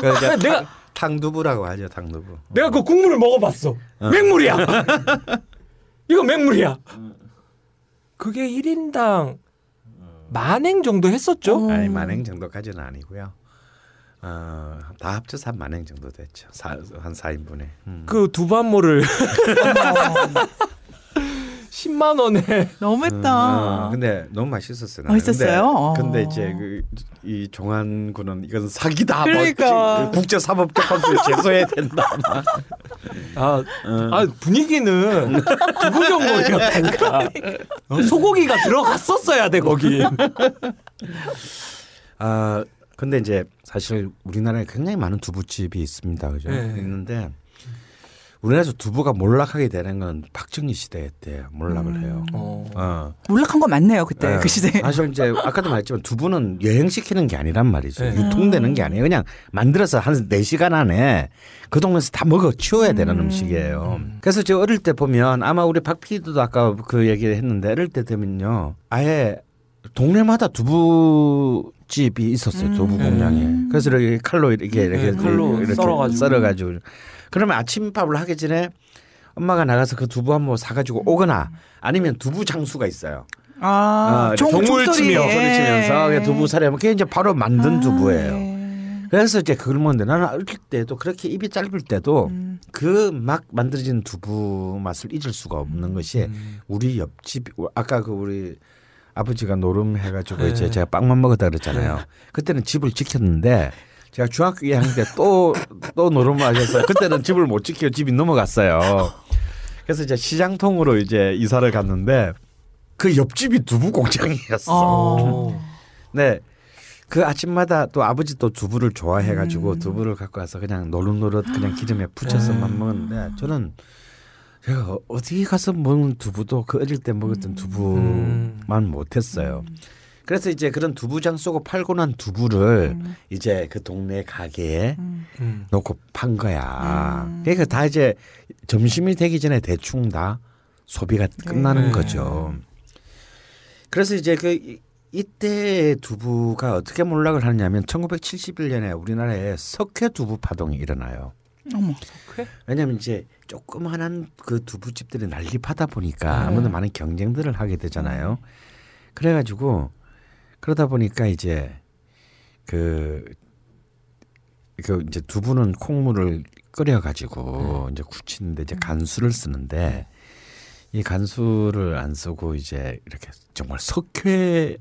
그 이제 내가- 탕- 탕두부라고 하죠. 탕두부. 내가 그 국물을 먹어봤어. 맹물이야. *laughs* 이거 맹물이야. 그게 1인당 만행 정도 했었죠. 어. 아니 만행 정도까지는 아니고요. 어, 다 합쳐서 한 만행 정도 됐죠. 사, 한 4인분에. 음. 그 두부 한 모를 10만 원에 *laughs* 너무했다. 어, 근데 너무 맛있었어 요. 맛있었어요? 근데, 근데 어. 이제 그, 이 종한군은 이건 사기다. 그러니까. 뭐, 국제사법재판소에 제소해야 된다. 막. *laughs* 아, 아 분위기는 두부 전골이었다니까. 어, 소고기가 들어갔었어야 돼 거기. 아 근데 이제 사실 우리나라에 굉장히 많은 두부집이 있습니다. 그죠? 네. 있는데 우리나라에서 두부가 몰락하게 되는 건 박정희 시대 때 몰락을 해요. 어. 어. 몰락한 거 맞네요 그때 네. 그 시대에. 사실 이제 아까도 말했지만 두부는 여행시키는 게 아니란 말이죠. 네. 유통되는 게 아니에요. 그냥 만들어서 한 4시간 안에 그 동네에서 다 먹어 치워야 되는 음. 식이에요 그래서 저 어릴 때 보면 아마 우리 박 PD도 아까 그 얘기를 했는데 어릴 때 되면요. 아예 동네마다 두부 집이 있었어요. 두부 공장에. 그래서 이렇게 칼로 이렇게 이렇게, 네, 칼로 이렇게 썰어가지고. 썰어가지고 그러면 아침밥을 하기 전에 엄마가 나가서 그 두부 한 모 사가지고 오거나 아니면 두부 장수가 있어요. 아, 어, 종, 종을. 치며 소리 치면서 두부 사려면 그게 이제 바로 만든 아, 두부예요. 예. 그래서 이제 그걸 먹는데 나는 어릴 때도 그렇게 입이 짧을 때도 음. 그막 만들어진 두부 맛을 잊을 수가 없는 것이 음. 우리 옆집 아까 그 우리 아버지가 노름 해가지고 네. 이제 제가 빵만 먹었다 그랬잖아요. 그때는 집을 지켰는데 제가 중학교 2학년 때 또 또 노름을 하셔서 그때는 집을 못 지키고 집이 넘어갔어요. 그래서 이제 시장통으로 이제 이사를 갔는데 그 옆집이 두부 공장이었어. 어. 네. 그 아침마다 또 아버지 또 두부를 음. 좋아해가지고 두부를 갖고 와서 그냥 노릇노릇 그냥 기름에 부쳐서만 음. 먹었는데 저는 제가 어디 가서 먹는 두부도 그 어릴 때 먹었던 두부만 음. 못했어요. 그래서 이제 그런 두부장 쏘고 팔고 난 두부를 음. 이제 그 동네 가게에 음. 놓고 판 거야. 음. 그러니까 다 이제 점심이 되기 전에 대충 다 소비가 끝나는 네. 거죠. 그래서 이제 그 이- 이때 두부가 어떻게 몰락을 하느냐면 1971년에 우리나라에 석회 두부 파동이 일어나요. 어머. 왜냐하면 이제 조그만한 그 두부집들이 난립하다 보니까 네. 아무도 많은 경쟁들을 하게 되잖아요. 그래가지고 그러다 보니까 이제 그, 그 이제 두부는 콩물을 끓여가지고 이제 굳히는데 이제 간수를 쓰는데 이 간수를 안 쓰고 이제 이렇게 정말 석회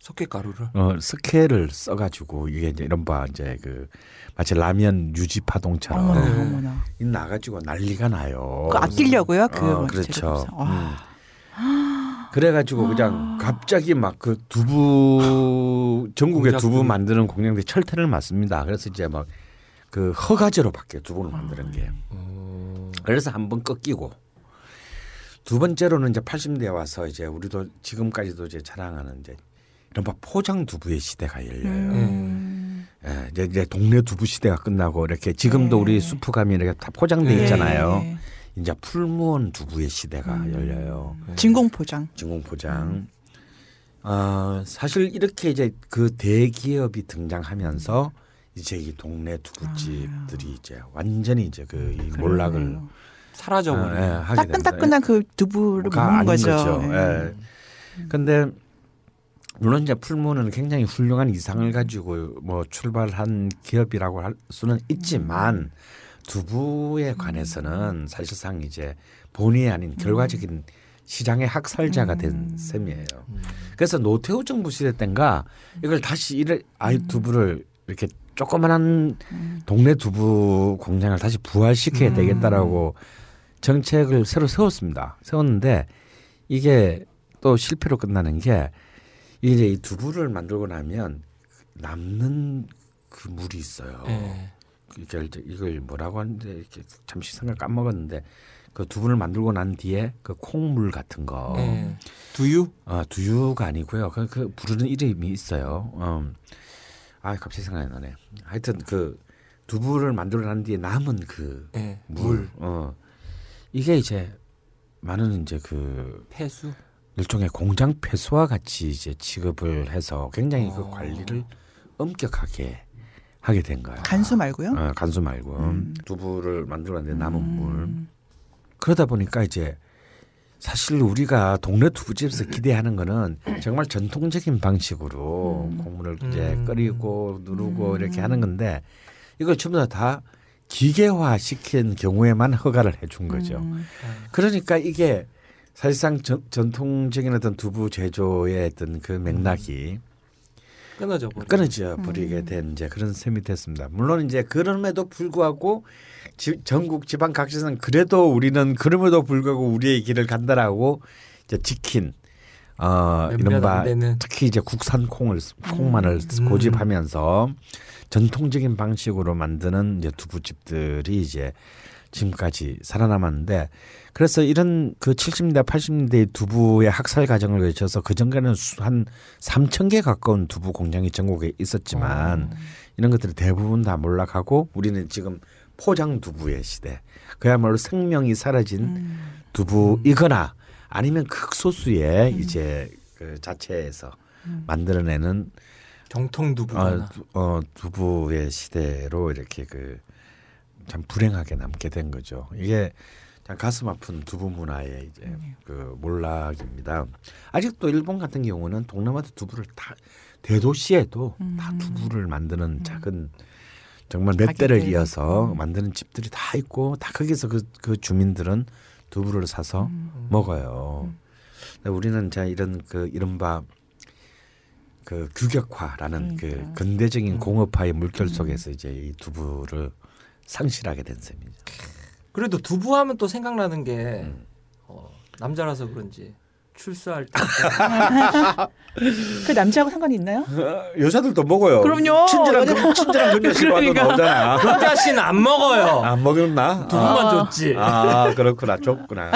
석회 가루를. 어 석회를 써가지고 이게 이제 이런 바 이제 그 마치 라면 유지 파동처럼 어머나, 네. 나가지고 난리가 나요. 그 아끼려고요? 그 어, 그렇죠. 음. 그래가지고 그냥 갑자기 막 그 두부 *laughs* 전국에 두부. 만드는 공장들이 철퇴를 맞습니다. 그래서 이제 막 그 허가제로 바뀌어 두부를 만드는 게. 어. 그래서 한 번 꺾이고 두 번째로는 이제 80대에 와서 이제 우리도 지금까지도 이제 자랑하는 이제 이른바 포장 두부의 시대가 열려요. 음. 예, 이제, 이제 동네 두부 시대가 끝나고 이렇게 지금도 네. 우리 수프 가면 이렇게 다 포장돼 네. 있잖아요. 네. 이제 풀무원 두부의 시대가 음. 열려요. 진공 포장. 진공 포장. 어, 사실 이렇게 이제 그 대기업이 등장하면서 이제 이 동네 두부집들이 이제 완전히 이제 그 이 몰락을. 사라져버리는. 어, 예. 따끈따끈한 그 두부를 가 먹는 거죠. 거죠. 예. 예. 근데 물론 이제 풀무는 굉장히 훌륭한 이상을 가지고 뭐 출발한 기업이라고 할 수는 있지만 두부에 관해서는 사실상 이제 본의 아닌 결과적인 시장의 학살자가 된 셈이에요. 그래서 노태우 정부 시대 때인가 이걸 다시 이를 아이 두부를 이렇게 조그만한 동네 두부 공장을 다시 부활시켜야 되겠다라고 정책을 새로 세웠습니다. 세웠는데 이게 또 실패로 끝나는 게 이제 이 두부를 만들고 나면 남는 그 물이 있어요. 예. 이걸 이걸 뭐라고 하는데 이렇게 잠시 생각 까먹었는데 그 두부를 만들고 난 뒤에 그 콩물 같은 거, 예. 두유? 아 두유가 아니고요. 그, 그 부르는 이름이 있어요. 음. 아 갑자기 생각이 나네. 하여튼 그 두부를 만들고 난 뒤에 남은 그 예. 물, 물. 어 이게 이제 많은 이제 그 폐수. 일종의 공장 폐수와 같이 이제 취급을 해서 굉장히 그 어. 관리를 엄격하게 하게 된 거야. 간수 말고요. 어, 간수 말고 음. 두부를 만들었는데 남은 물. 그러다 보니까 이제 사실 우리가 동네 두부집에서 기대하는 거는 정말 전통적인 방식으로 국물을 이제 음. 끓이고 누르고 이렇게 하는 건데 이걸 전부 다, 다 기계화 시킨 경우에만 허가를 해준 거죠. 음. 그러니까 이게 사실상 전, 전통적인 어떤 두부 제조의 어떤 그 맥락이 끊어져 버려. 끊어져 버리게 된 이제 그런 셈이 됐습니다. 물론 이제 그럼에도 불구하고 지, 전국 지방 각지에서는 그래도 우리는 그럼에도 불구하고 우리의 길을 간다라고 이제 지킨 어 이른바. 특히 이제 국산 콩을 콩만을 음. 고집하면서 전통적인 방식으로 만드는 이제 두부집들이 이제 지금까지 살아남았는데 그래서 이런 그 70년대 80년대 두부의 학살 과정을 거쳐서 그 전까지는 수- 한 3천 개 가까운 두부 공장이 전국에 있었지만 이런 것들이 대부분 다 몰락하고 우리는 지금 포장 두부의 시대 그야말로 생명이 사라진 음. 두부이거나 아니면 극소수의 이제 그 자체에서 만들어내는 정통 두부나. 어, 두- 어, 두부의 시대로 이렇게 그 참 불행하게 남게 된 거죠. 이게 참 가슴 아픈 두부 문화의 이제 그 몰락입니다. 아직도 일본 같은 경우는 동남아 두부를 다 대도시에도 다 두부를 만드는 작은 정말 몇 대를. 이어서 만드는 집들이 다 있고 다 거기서 그, 그 주민들은 두부를 사서 먹어요. 근데 우리는 자 이런 그 이른바 그 규격화라는 그 근대적인 공업화의 물결 속에서 이제 이 두부를 상실하게 된 셈이죠. 그래도 두부하면 또 생각나는 게 음. 어, 남자라서 그런지 출소할 때 *laughs* 그 남자하고 상관이 있나요? *laughs* 여자들도 먹어요. 그럼요. 친절한 금, 친절한 금자씨와도 그러니까. 나오잖아. *laughs* 금자 씨는 안 먹어요. 안 먹었나? 두부만 아, 줬지. 아 그렇구나, 줬구나.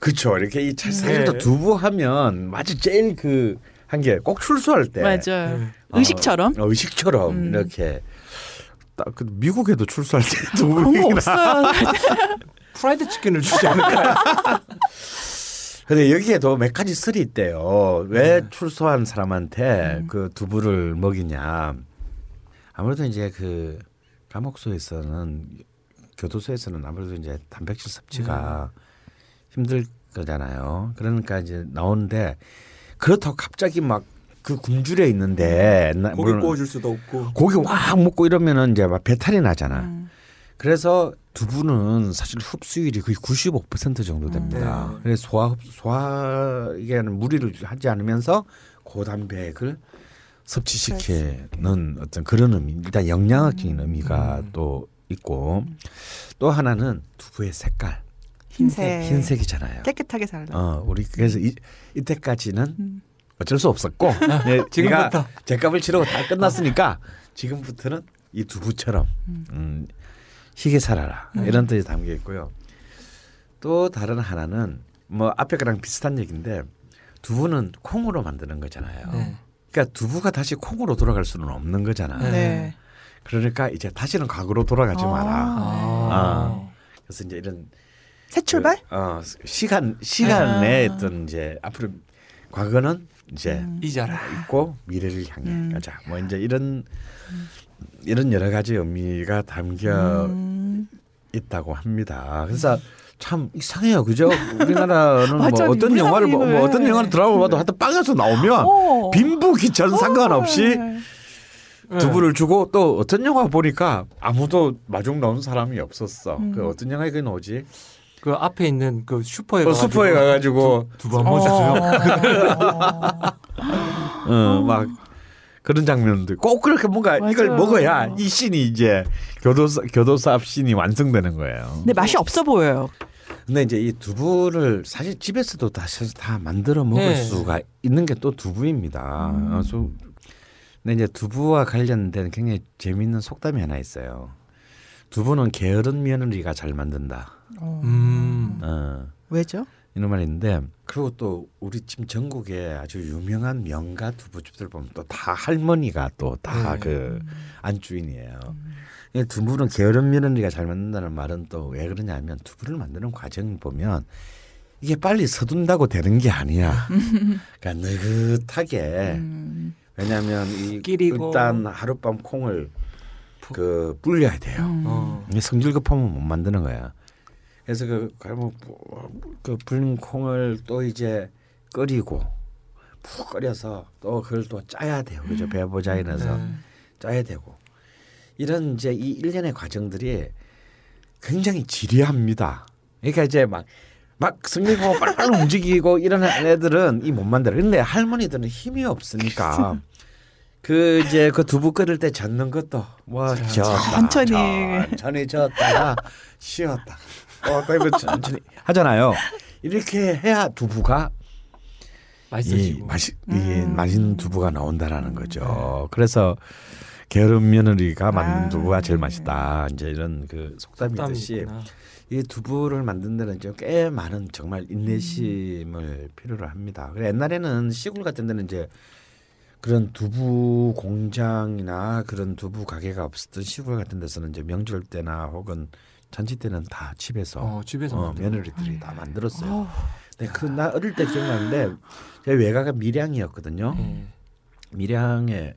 그렇죠. 이렇게 이 차- 사실 또 네. 두부 하면 마치 제일 그 한 게 꼭 출소할 때 맞아요. 네. 어, 의식처럼 어, 의식처럼 음. 이렇게 딱 그 미국에도 출소할 때 *laughs* 없어요. *laughs* 프라이드 치킨을 주지 않을까요? *laughs* 근데 여기에 도 몇 가지 설이 있대요. 왜 네. 출소한 사람한테 음. 그 두부를 먹이냐. 아무래도 이제 그 감옥소에서는 교도소에서는 아무래도 이제 단백질 섭취가 네. 힘들 거잖아요. 그러니까 이제 나오는데 그렇다고 갑자기 막 그 굶주려 있는데 나- 고기 물론 구워줄 수도 없고. 고기 확 먹고 이러면은 이제 막 배탈이 나잖아. 음. 그래서 두부는 사실 흡수율이 거의 95% 정도 됩니다. 네. 그래서 소화 흡- 소화에 무리를 하지 않으면서 고단백을 섭취시키는 어떤 그런 의미, 일단 영양학적인 의미가 음. 또 있고 또 하나는 두부의 색깔 흰색. 흰색이잖아요. 깨끗하게 잘 나. 어, 우리 그래서 이, 이때까지는 음. 어쩔 수 없었고 예, 지금부터. 제가 제값을 치르고 다 끝났으니까 지금부터는 이 두부처럼 음, 희게 살아라 이런 뜻이 담겨 있고요. 또 다른 하나는 뭐 앞에 거랑 비슷한 얘기인데 두부는 콩으로 만드는 거잖아요. 네. 그러니까 두부가 다시 콩으로 돌아갈 수는 없는 거잖아. 네. 네. 그러니까 이제 다시는 과거로 돌아가지 아. 마라. 아. 그래서 이제 이런 새 출발? 그, 어, 시간 시간의 아. 어떤 이제 앞으로 과거는 이제 음. 잊어라. 있고 미래를 향해 음. 가자. 뭐 이제 이런 이런 여러 가지 의미가 담겨 음. 있다고 합니다. 그래서 참 이상해요, 그죠? 우리나라는 뭐 *laughs* 맞아, 어떤 영화를 뭐, 뭐 어떤 왜. 영화를 드라마 봐도 하여튼 빵에서 나오면 어. 빈부귀천 상관없이 네. 두부를 주고 또 어떤 영화 보니까 아무도 마중 나온 사람이 없었어. 음. 그 어떤 영화에 그 나오지? 그 앞에 있는 그 슈퍼에 어, 가가지고 슈퍼에 가가지고 두부 한번 주세요. 어. *laughs* 어, 막 그런 장면도 꼭 그렇게 뭔가 이걸 맞아요. 먹어야 이 씬이 이제 교도소 교도소 앞 씬이 완성되는 거예요. 근데 맛이 없어 보여요. 근데 이제 이 두부를 사실 집에서도 다 사실 다 만들어 먹을 네. 수가 있는 게 또 두부입니다. 음. 어, 좀- 근데 이제 두부와 관련된 굉장히 재미있는 속담이 하나 있어요. 두부는 게으른 며느리가 잘 만든다. 어. 음. 어, 왜죠? 이런 말이 있는데 그리고 또 우리 지금 전국에 아주 유명한 명가 두부집들 보면 또 다 할머니가 또다 네. 그 안주인이에요. 이 두부는 게으른 며느리가 잘 만든다는 말은 또 왜 그러냐면 두부를 만드는 과정을 보면 이게 빨리 서둔다고 되는 게 아니야. *laughs* 그러니까 느긋하게 음. 왜냐하면 이 끼리고. 일단 하룻밤 콩을 그 불려야 돼요. 음. 어. 이게 성질 급하면 못 만드는 거야. 그래서 그, 뭐, 그 불린 콩을 또 이제 끓이고 푹 끓여서 또 그걸 또 짜야 돼요. 그죠? 배보자인해서 네. 짜야 되고 이런 이제 이 일련의 과정들이 굉장히 지리합니다. 그러니까 이제 막막 성질고 빨빨 움직이고 이런 애들은 이 못 만들어. 근데 할머니들은 힘이 없으니까 *laughs* 그 이제 그 두부 끓일 때 젓는 것도 뭐 젓다 천천히. 천천히 젓다가 쉬었다. 어, 그리고 천천히 하잖아요. 이렇게 해야 두부가 이 맛있어지고. 맛이 이 음. 맛있는 두부가 나온다라는 거죠. 그래서 게으른 며느리가 만든 아. 두부가 제일 맛있다. 이제 이런 그 속담이 있듯이 땀이구나. 이 두부를 만든 데는 이제 꽤 많은 정말 인내심을 필요로 합니다. 그래 옛날에는 시골 같은 데는 이제 그런 두부 공장이나 그런 두부 가게가 없었던 시골 같은 데서는 이제 명절 때나 혹은 잔치 때는 다 집에서 어, 집에서 어, 며느리들이 다 만들었어요. 어. 근데 그나 어릴 때 기억나는데 제 외가가 밀양이었거든요. 네. 밀양에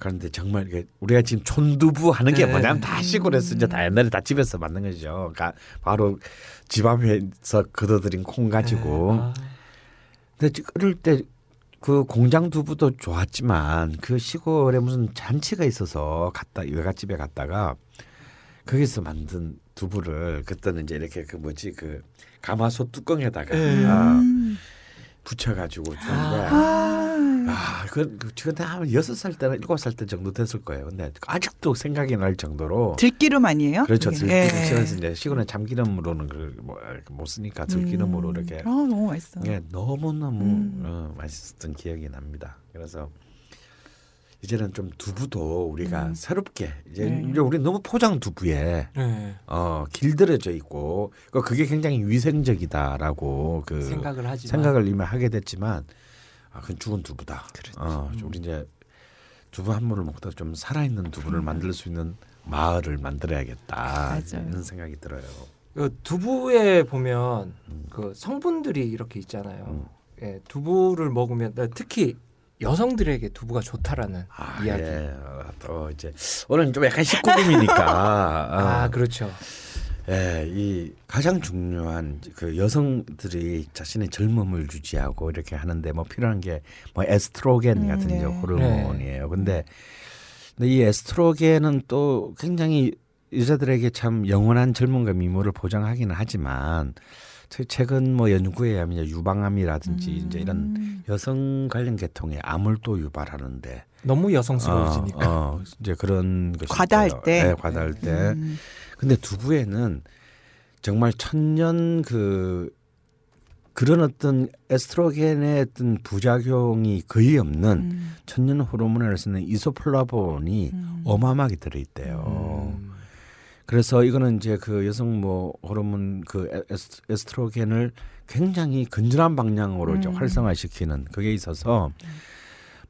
그런데 정말 이게 우리가 지금 촌두부 하는 게 네. 뭐냐면 다 시골에서 이제 다 옛날에 다 집에서 만든 거죠. 그러니까 바로 집 앞에서 걷어들인 콩 가지고. 아, 근데 어릴 때 그 공장 두부도 좋았지만 그 시골에 무슨 잔치가 있어서 갔다 외갓집에 갔다가 거기서 만든 두부를 그때는 이제 이렇게 그 뭐지 그 가마솥 뚜껑에다가 음. 붙여가지고 주는데 아. 아, 그, 그 지금 한 여섯 살 때나 일곱 살 때 정도 됐을 거예요. 근데 아직도 생각이 날 정도로 들기름 아니에요? 그렇죠. 들기름 예. 시간에서 이제 시골에 참기름으로는 그뭐못 쓰니까 들기름으로 음. 이렇게 아 너무 맛있어. 예, 너무 너무 음. 어, 맛있었던 기억이 납니다. 그래서 이제는 좀 두부도 우리가 음. 새롭게 이제, 네. 이제 우리 너무 포장 두부에 네. 어 길들여져 있고 그 그게 굉장히 위생적이다라고 그 생각을 하지만 생각을 이미 하게 됐지만 아, 그건 죽은 두부다. 그렇죠. 어, 우리 이제 두부 한 모를 먹다 좀 살아있는 두부를 만들 수 있는 마을을 만들어야겠다. 맞아요. 이런 생각이 들어요. 그 두부에 보면 그 성분들이 이렇게 있잖아요. 음. 예, 두부를 먹으면 특히 여성들에게 두부가 좋다라는 아, 이야기. 예. 어, 또 이제 오늘 좀 약간 19금이니까 *laughs* 아, 어, 그렇죠. 예, 이 가장 중요한 그 여성들이 자신의 젊음을 유지하고 이렇게 하는데 뭐 필요한 게 뭐 에스트로겐 음, 같은 네. 이제 호르몬이에요. 근데 근데 이 에스트로겐은 또 굉장히 여자들에게 참 영원한 젊음과 미모를 보장하기는 하지만 최- 최근 뭐 연구에 의하면 유방암이라든지 이제 이런 음. 여성 관련 계통의 암을 또 유발하는데 너무 여성스러워지니까. 어, 어, 이제 그런 것이 과다할 있어요. 때. 네, 과다할 때. 음. 근데 두부에는 정말 천년 그 그런 어떤 에스트로겐의 어떤 부작용이 거의 없는 음. 천년 호르몬을 쓰는 이소플라본이 음. 어마어마하게 들어있대요. 음. 그래서 이거는 이제 그 여성 뭐 호르몬 그 에- 에스트로겐을 굉장히 건전한 방향으로 이제 음. 활성화시키는 그게 있어서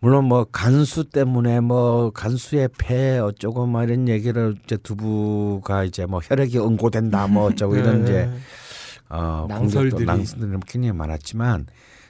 물론 뭐 간수 때문에 뭐 간수의 폐 어쩌고 뭐 이런 얘기를 이제 두부가 이제 뭐 혈액이 응고된다 뭐 어쩌고 이런 이제 네. 어 낭설들이. 낭설들이 굉장히 많았지만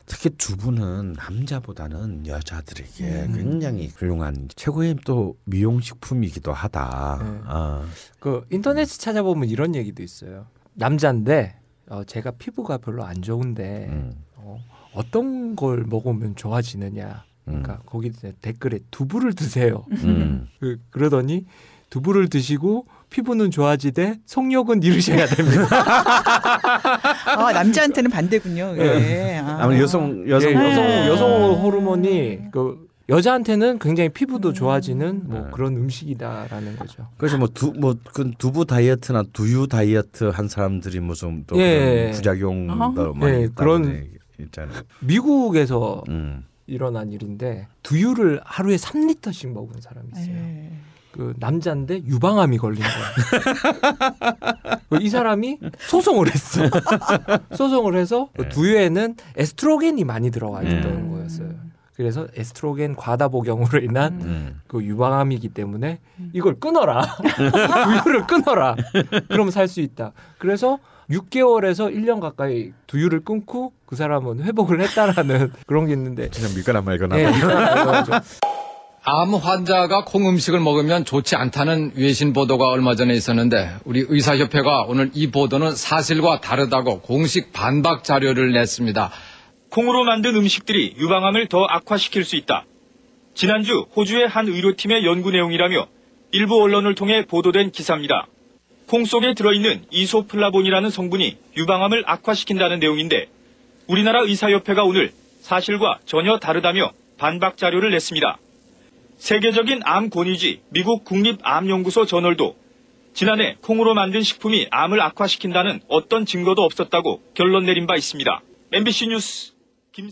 특히 두부는 남자보다는 여자들에게 음. 굉장히 훌륭한 최고의 또 미용식품이기도 하다. 네. 어. 그 인터넷 찾아보면 이런 얘기도 있어요. 남자인데 어, 제가 피부가 별로 안 좋은데 음. 어, 어떤 걸 먹으면 좋아지느냐. 음. 그러니까 거기 이제 댓글에 두부를 드세요. 음. *laughs* 그, 그러더니 두부를 드시고 피부는 좋아지되 속력은 잃으셔야 됩니다. *laughs* 아, 남자한테는 반대군요. 예. 아. 아무 여성 여성 예, 여성 네. 여성 호르몬이 그 여자한테는 굉장히 피부도 좋아지는 뭐 네. 그런 음식이다라는 거죠. 그래서 뭐 두 뭐 그 두부 다이어트나 두유 다이어트 한 사람들이 무슨 또 예. 그런 부작용도 아하. 많이 예, 그런- 이제 있잖아요. 미국에서 음. 일어난 일인데 두유를 하루에 3리터씩 먹은 사람이 있어요. 예. 그 남자인데 유방암이 걸린 거야. 그이 *laughs* 사람이 소송을 했어. *laughs* 소송을 해서 그 네. 두유에는 에스트로겐이 많이 들어가 있던 음. 거였어요. 그래서 에스트로겐 과다 복용으로 인한 음. 그 유방암이기 때문에 이걸 끊어라. *laughs* 두유를 끊어라. 그러면 살수 있다. 그래서 6개월에서 1년 가까이 두유를 끊고 그 사람은 *laughs* 회복을 했다라는 그런 게 있는데 그냥 믿거나 말거나. 예, 그래가지고 암 환자가 콩 음식을 먹으면 좋지 않다는 외신 보도가 얼마 전에 있었는데 우리 의사협회가 오늘 이 보도는 사실과 다르다고 공식 반박 자료를 냈습니다. 콩으로 만든 음식들이 유방암을 더 악화시킬 수 있다. 지난주 호주의 한 의료팀의 연구 내용이라며 일부 언론을 통해 보도된 기사입니다. 콩 속에 들어있는 이소플라본이라는 성분이 유방암을 악화시킨다는 내용인데 우리나라 의사협회가 오늘 사실과 전혀 다르다며 반박 자료를 냈습니다. 세계적인 암 권위지 미국 국립암연구소 저널도 지난해 콩으로 만든 식품이 암을 악화시킨다는 어떤 증거도 없었다고 결론 내린 바 있습니다. MBC 뉴스 김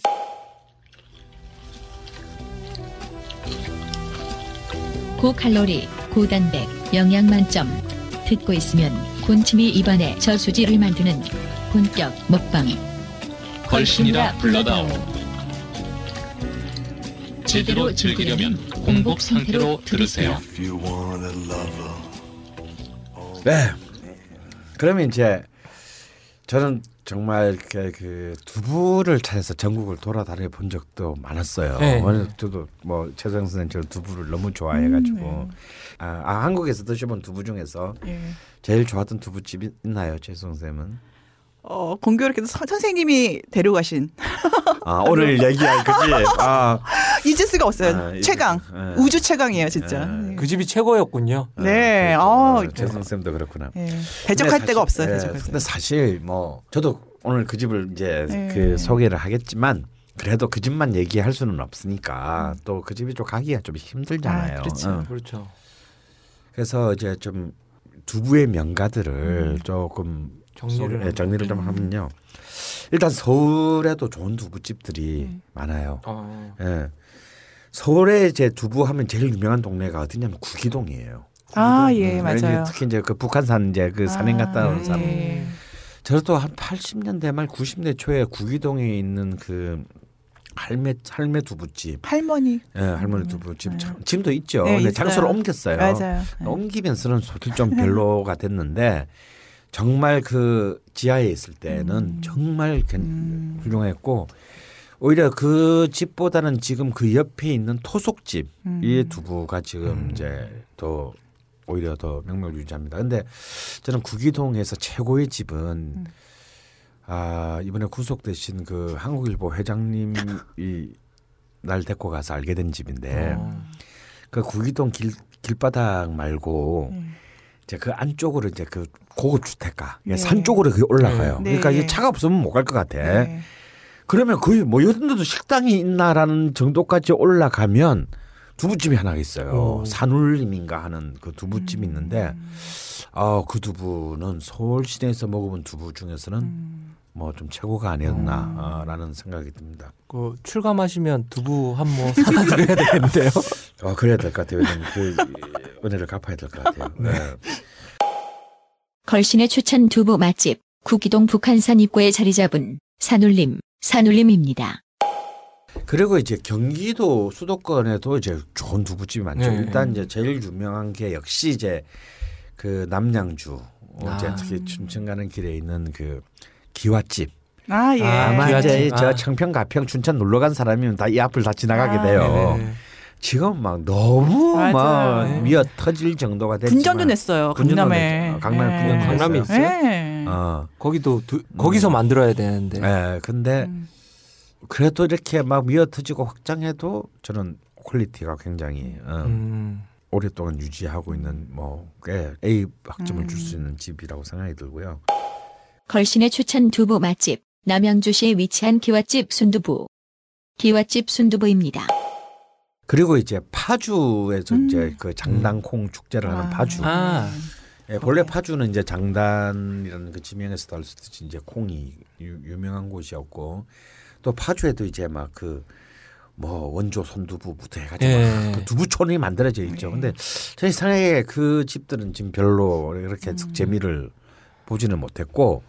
고칼로리, 고단백, 영양 만점. 듣고 있으면 군침이 입안에 저수지를 만드는 본격 먹방. 걸신이라 불러다오. 제대로 즐기려면 공복 상태로 들으세요. 네. 그러면 이제 저는 정말 그, 그 두부를 찾아서 전국을 돌아다녀 본 적도 많았어요. 네. 오늘 저도 뭐 최정 선생 저 두부를 너무 좋아해가지고 음, 아, 아, 한국에서 드셔본 두부 중에서 예. 제일 좋았던 두부집이 있나요, 최정 쌤은? 어, 공교롭게도 서- 선생님이 데려가신 아 오늘 *laughs* 얘기할 그지? 아, 잊을 수가 없어요. 아, 최강. 수- 예. 우주 최강이에요, 진짜. 예. 네. 그 집이 최고였군요. 네. 아, 어, 그렇죠. 최정 쌤도 그렇구나. 예. 대적할 근데 데가 없어요. 예, 대적할 근데 데. 사실 뭐 저도 오늘 그 집을 이제 네. 그 소개를 하겠지만 그래도 그 집만 얘기할 수는 없으니까 또그 집이 좀 가기가 좀 힘들잖아요. 아, 그렇죠. 어. 그렇죠. 그래서 이제 좀 두부의 명가들을 조금 정리를 소- 예, 정리를 좀 하면요. 일단 서울에도 좋은 두부집들이 많아요. 어. 예. 서울에 이제 두부 하면 제일 유명한 동네가 어디냐면 구기동이에요. 아, 예, 음, 맞아요. 특히 이제 그 북한산 이제 그 산행 갔다 온 아, 사람. 예. 저도 한 80년대 말 90대 초에 구기동에 있는 그 할매 할매 두부집, 할머니. 예, 할머니 두부집 참 지금도 있죠. 네, 근데 있어요. 장소를 옮겼어요. 맞아요. 네. 옮기면서는 솔직히 좀 *laughs* 별로가 됐는데 정말 그 지하에 있을 때는 음. 정말 괜- 훌륭했고 오히려 그 집보다는 지금 그 옆에 있는 토속집 음. 이 두부가 지금 이제 더 오히려 더 명명유지합니다. 근데 저는 구기동에서 최고의 집은 음. 아 이번에 구속되신 그 한국일보 회장님이 날 데리고 가서 알게 된 집인데 어. 그 구기동 길 길바닥 말고 음. 이제 그 안쪽으로 이제 그 고급 주택가 네. 산 쪽으로 그게 올라가요. 네. 그러니까 네. 이게 차가 없으면 못 갈 것 같아. 네. 그러면 거의 뭐 이런 데도 식당이 있나라는 정도까지 올라가면 두부집이 하나 있어요. 오. 산울림인가 하는 그 두부집이 음. 있는데 아그 두부는 서울 시내에서 먹어본 두부 중에서는 음. 뭐 좀 최고가 아니었나라는 생각이 듭니다. 그 출감하시면 두부 한 모 사다 드려야 되겠는데요. 어 *laughs* 그래야 될 것 같아요. 왜냐면 그 은혜를 갚아야 될 것 같아요. 네. 걸신의 추천 두부 맛집 구기동 북한산 입구에 자리 잡은 산울림 산울림입니다. 그리고 이제 경기도 수도권에도 이제 좋은 두부집이 많죠. 네. 일단 이제 제일 유명한 게 역시 이제 그 남양주 어, 이제 아. 특히 춘천 가는 길에 있는 그 기와집. 아 예. 아, 아마 기와집. 이제 저 아. 청평 가평 춘천 놀러 간 사람이면 다 이 앞을 다 지나가게 아, 돼요. 네. 지금 막 너무 맞아요. 막 네. 미어 터질 정도가 됐지만 분전도 냈어요. 강남에. 냈죠. 강남에 예. 분전도 강남에 냈어요. 있어요? 네. 어. 거기도 두, 거기서 만들어야 되는데. 예. 근데 음. 그래도 이렇게 막 미어 터지고 확장해도 저는 퀄리티가 굉장히 어, 음. 오랫동안 유지하고 있는 뭐 꽤 A 학점을 줄 음. 수 있는 집이라고 생각이 들고요. 걸신의 추천 두부 맛집 남양주시에 위치한 기와집 순두부 기와집 순두부입니다. 그리고 이제 파주에서 음. 이제 그 장단콩 축제를 하는 아. 파주. 아. 예, 본래 파주는 이제 장단이라는 그 지명에서도 알 수 있듯이 이제 콩이 유, 유명한 곳이었고 또 파주에도 이제 막 그 뭐 원조 손두부부터 해가지고 예. 그 두부촌이 만들어져 있죠. 근데 제 생각에 그 집들은 지금 별로 이렇게 음. 재미를 보지는 못했고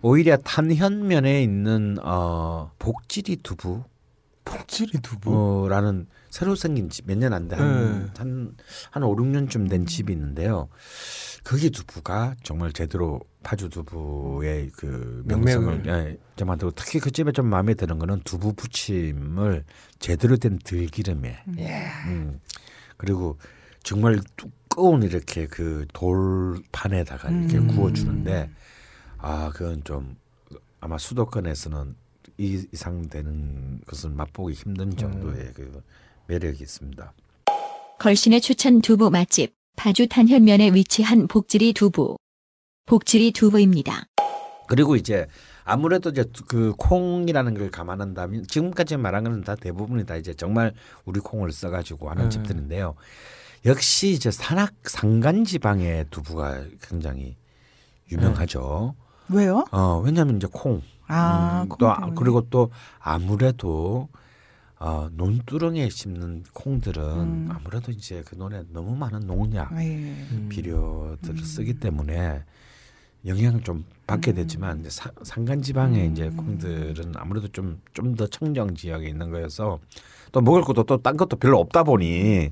오히려 탄현면에 있는 어 복지리 두부 복지리 두부. 어라는 새로 생긴 집 몇 년 안 돼. 한, 한, 한 5, 6년쯤 된 집이 있는데요. 거기 두부가 정말 제대로 파주 두부의 그 명성을 예, 좀 만들고 특히 그 집에 좀 마음에 드는 거는 두부 부침을 제대로 된 들기름에 음. 그리고 정말 두꺼운 이렇게 그 돌판에다가 이렇게 음. 구워주는데 아 그건 좀 아마 수도권에서는 이 이상 되는 것은 맛보기 힘든 정도의 그 매력이 있습니다. 걸신의 추천 두부 맛집 파주 탄현면에 위치한 복지리 두부 복지리 두부입니다. 그리고 이제 아무래도 이제 그 콩이라는 걸 감안한다면 지금까지 말한 거는 다 대부분이 다 이제 정말 우리 콩을 써가지고 하는 음. 집들인데요. 역시 이제 산악 산간 지방의 두부가 굉장히 유명하죠. 왜요? 어 왜냐하면 이제 콩, 아, 음, 콩또 아-. 그리고 또 아무래도 어, 논두렁에 심는 콩들은 음. 아무래도 이제 그 논에 너무 많은 농약, 예. 음. 비료들을 음. 쓰기 때문에 영향을 좀 받게 음. 되지만 이제 사- 산간 지방의 음. 이제 콩들은 아무래도 좀 좀 더 청정 지역에 있는 거여서 또 먹을 것도 또 딴 것도 별로 없다 보니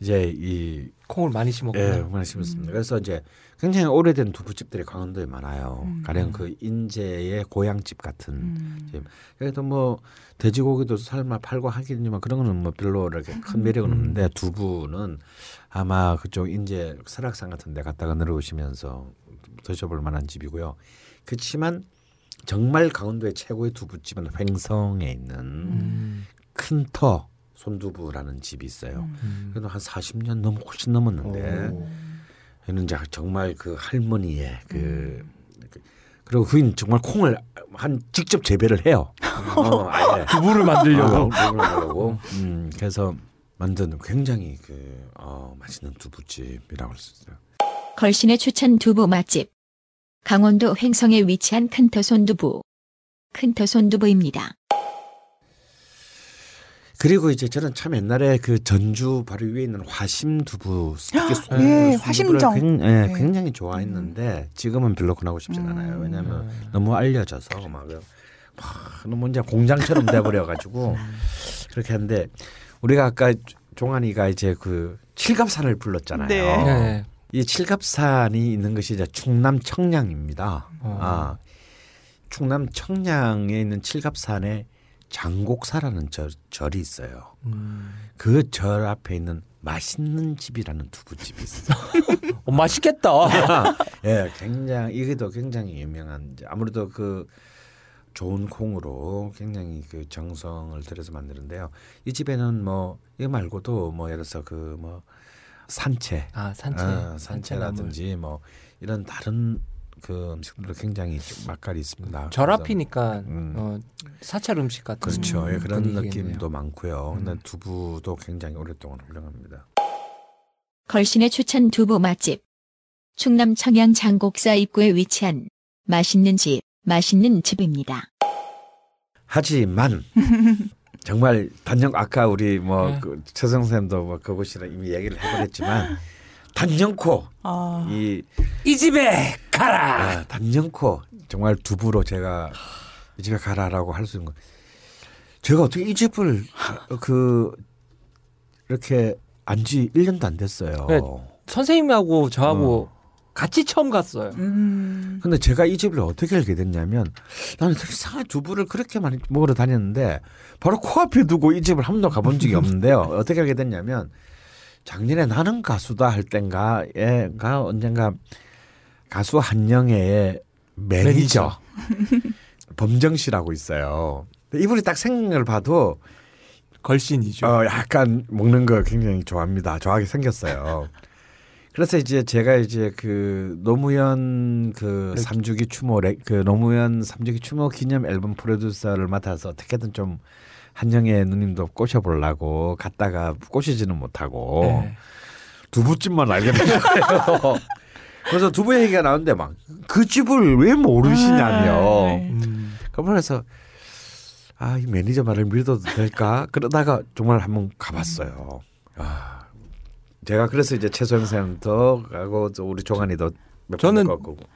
이제 이 콩을 많이 심었구나. 예, 많이 심었습니다. 그래서 이제 굉장히 오래된 두부집들이 강원도에 많아요. 음. 가령 그 인제의 고향집 같은 음. 집. 그래도 뭐 돼지고기도 삶아 팔고 하겠지만 그런 거는 뭐 별로 이렇게 큰 매력은 음. 없는데 두부는 아마 그쪽 인제 설악산 같은 데 갔다가 내려오시면서 드셔볼 만한 집이고요. 그렇지만 정말 강원도의 최고의 두부집은 횡성에 있는 음. 큰터 손두부라는 집이 있어요. 음. 그래도 한 40년 넘 훨씬 넘었는데 오. 얘는 이제 정말 그 할머니의 그 음. 그- 그리고 그인 정말 콩을 한 직접 재배를 해요. 어, *laughs* 아예. 두부를 만들려고. 어, 두부를 만들려고. 음, 그래서 만든 굉장히 그 어, 맛있는 두부집이라고 할 수 있어요. 걸신의 추천 두부 맛집 강원도 횡성에 위치한 큰터 손 두부 큰터 손 두부입니다. 그리고 이제 저는 참 옛날에 그 전주 바로 위에 있는 화심 두부 특히 손- 예, 화심정. 굉- 예, 네. 굉장히 좋아했는데 지금은 별로 권하고 싶진 않아요. 왜냐하면 음. 너무 알려져서 막 하, 너무 이제 공장처럼 돼버려가지고 *laughs* 그렇게 하는데 우리가 아까 종환이가 이제 그 칠갑산을 불렀잖아요. 네. 네. 이 칠갑산이 있는 것이 이제 충남 청량입니다. 어. 아, 충남 청량에 있는 칠갑산에 장곡사라는 절, 절이 있어요. 음. 그절 앞에 있는 맛있는 집이라는 두부집이 있어요. *laughs* 어, 맛있겠다. *laughs* 예, 굉장히 이게도 굉장히 유명한 이제 아무래도 그 좋은 콩으로 굉장히 그 정성을 들여서 만드는데요. 이 집에는 뭐 이거 말고도 뭐 예를 들어서 그 뭐 산채, 아 산채, 아, 산채나물. 산채라든지 뭐 이런 다른 그 음식들도 굉장히 좀 맛깔이 있습니다. 절 그래서 앞이니까 음. 어, 사찰 음식 같은 그렇죠. 예, 그런 분위기겠네요. 느낌도 많고요. 근데 음. 두부도 굉장히 오랫동안 훌륭합니다. 걸신의 추천 두부 맛집. 충남 청양 장곡사 입구에 위치한 맛있는 집, 맛있는 집입니다. 하지만 *laughs* 정말 단연 아까 우리 뭐 네. 그 최성 쌤도 뭐 그곳이라 이미 얘기를 해버렸지만 *laughs* 단연코 아, 이 이 집에 가라. 아, 단연코 정말 두부로 제가 이 집에 가라라고 할 수 있는 거. 제가 어떻게 이 집을 그 이렇게 안지 1년도 안 됐어요. 네. 선생님하고 저하고 어. 같이 처음 갔어요. 음, 근데 제가 이 집을 어떻게 알게 됐냐면 나는 이상한 두부를 그렇게 많이 먹으러 다녔는데 바로 코앞에 두고 이 집을 한 번도 가본 적이 없는데요. 어떻게 알게 됐냐면 작년에 나는 가수다 할 땐가가 언젠가 가수 한영애의 매니저 범정 씨라고 있어요. 이분이 딱 생각을 봐도 걸신이죠. 어, 약간 먹는 거 굉장히 좋아합니다. 좋아하게 생겼어요. 그래서 이제 제가 이제 그 노무현 그 네. 삼주기 추모 레- 그 노무현 삼주기 추모 기념 앨범 프로듀서를 맡아서 어떻게든 좀 한영애 누님도 꼬셔보려고 갔다가 꼬시지는 못하고 네. 두부집만 알게 된 거예요. *laughs* 그래서 두부 얘기가 나오는데 막 그 집을 왜 모르시냐며. 아, 네. 음. 그래서 아 이 매니저 말을 믿어도 될까 그러다가 정말 한번 가봤어요. 아 제가 그래서 이제 최소영 쌤도 가고 또 우리 종환이도 몇 저는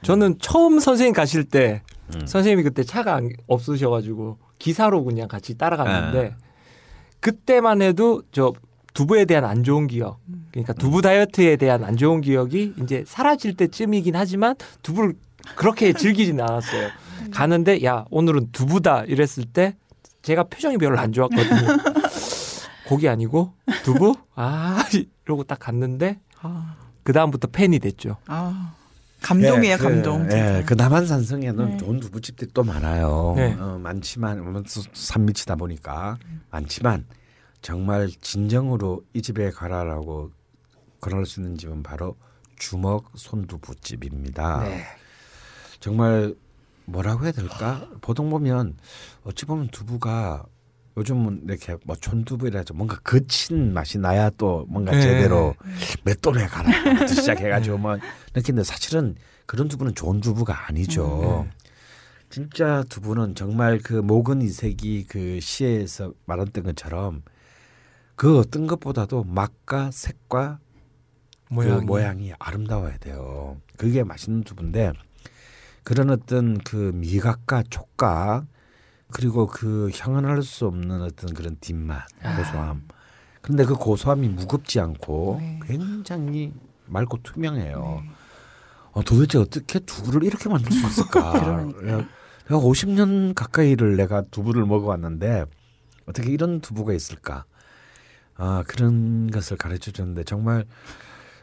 저는 처음 선생님 가실 때 음. 선생님이 그때 차가 안- 없으셔가지고 기사로 그냥 같이 따라갔는데 네. 그때만 해도 저 두부에 대한 안 좋은 기억 그러니까 두부 다이어트에 대한 안 좋은 기억이 이제 사라질 때쯤이긴 하지만 두부를 그렇게 즐기진 않았어요. 가는데 야 오늘은 두부다 이랬을 때 제가 표정이 별로 안 좋았거든요. *laughs* 고기 아니고 두부 아 이러고 딱 갔는데 아, 그 다음부터 팬이 됐죠. 아, 감동이에요, 예, 그, 감동. 예. 그 남한산성에는 네. 좋은 두부집들이 또 많아요. 네. 어, 많지만 산밑이다 보니까 많지만 정말 진정으로 이 집에 가라라고 권할 수 있는 집은 바로 주먹 손두부집입니다. 네. 정말 뭐라고 해야 될까? 보통 보면 어찌 보면 두부가 요즘은 이렇게 뭐 촌두부이라 좀 뭔가 거친 맛이 나야 또 뭔가 네. 제대로 맷돌에 가라 시작해가지고 뭐 느끼는데 사실은 그런 두부는 좋은 두부가 아니죠. 진짜 두부는 정말 그 목은 이색이 그 시에서 말했던 것처럼 그 어떤 것보다도 맛과 색과 모양이. 그 모양이 아름다워야 돼요. 그게 맛있는 두부인데 그런 어떤 그 미각과 촉각 그리고 그 형언할 수 없는 어떤 그런 뒷맛 고소함. 그런데 그 고소함이 무겁지 않고 네. 굉장히 맑고 투명해요. 어, 도대체 어떻게 두부를 이렇게 만들 수 있을까? 그러니까요. 야, 내가 50년 가까이를 내가 두부를 먹어왔는데 어떻게 이런 두부가 있을까? 아 그런 것을 가르쳐 줬는데 정말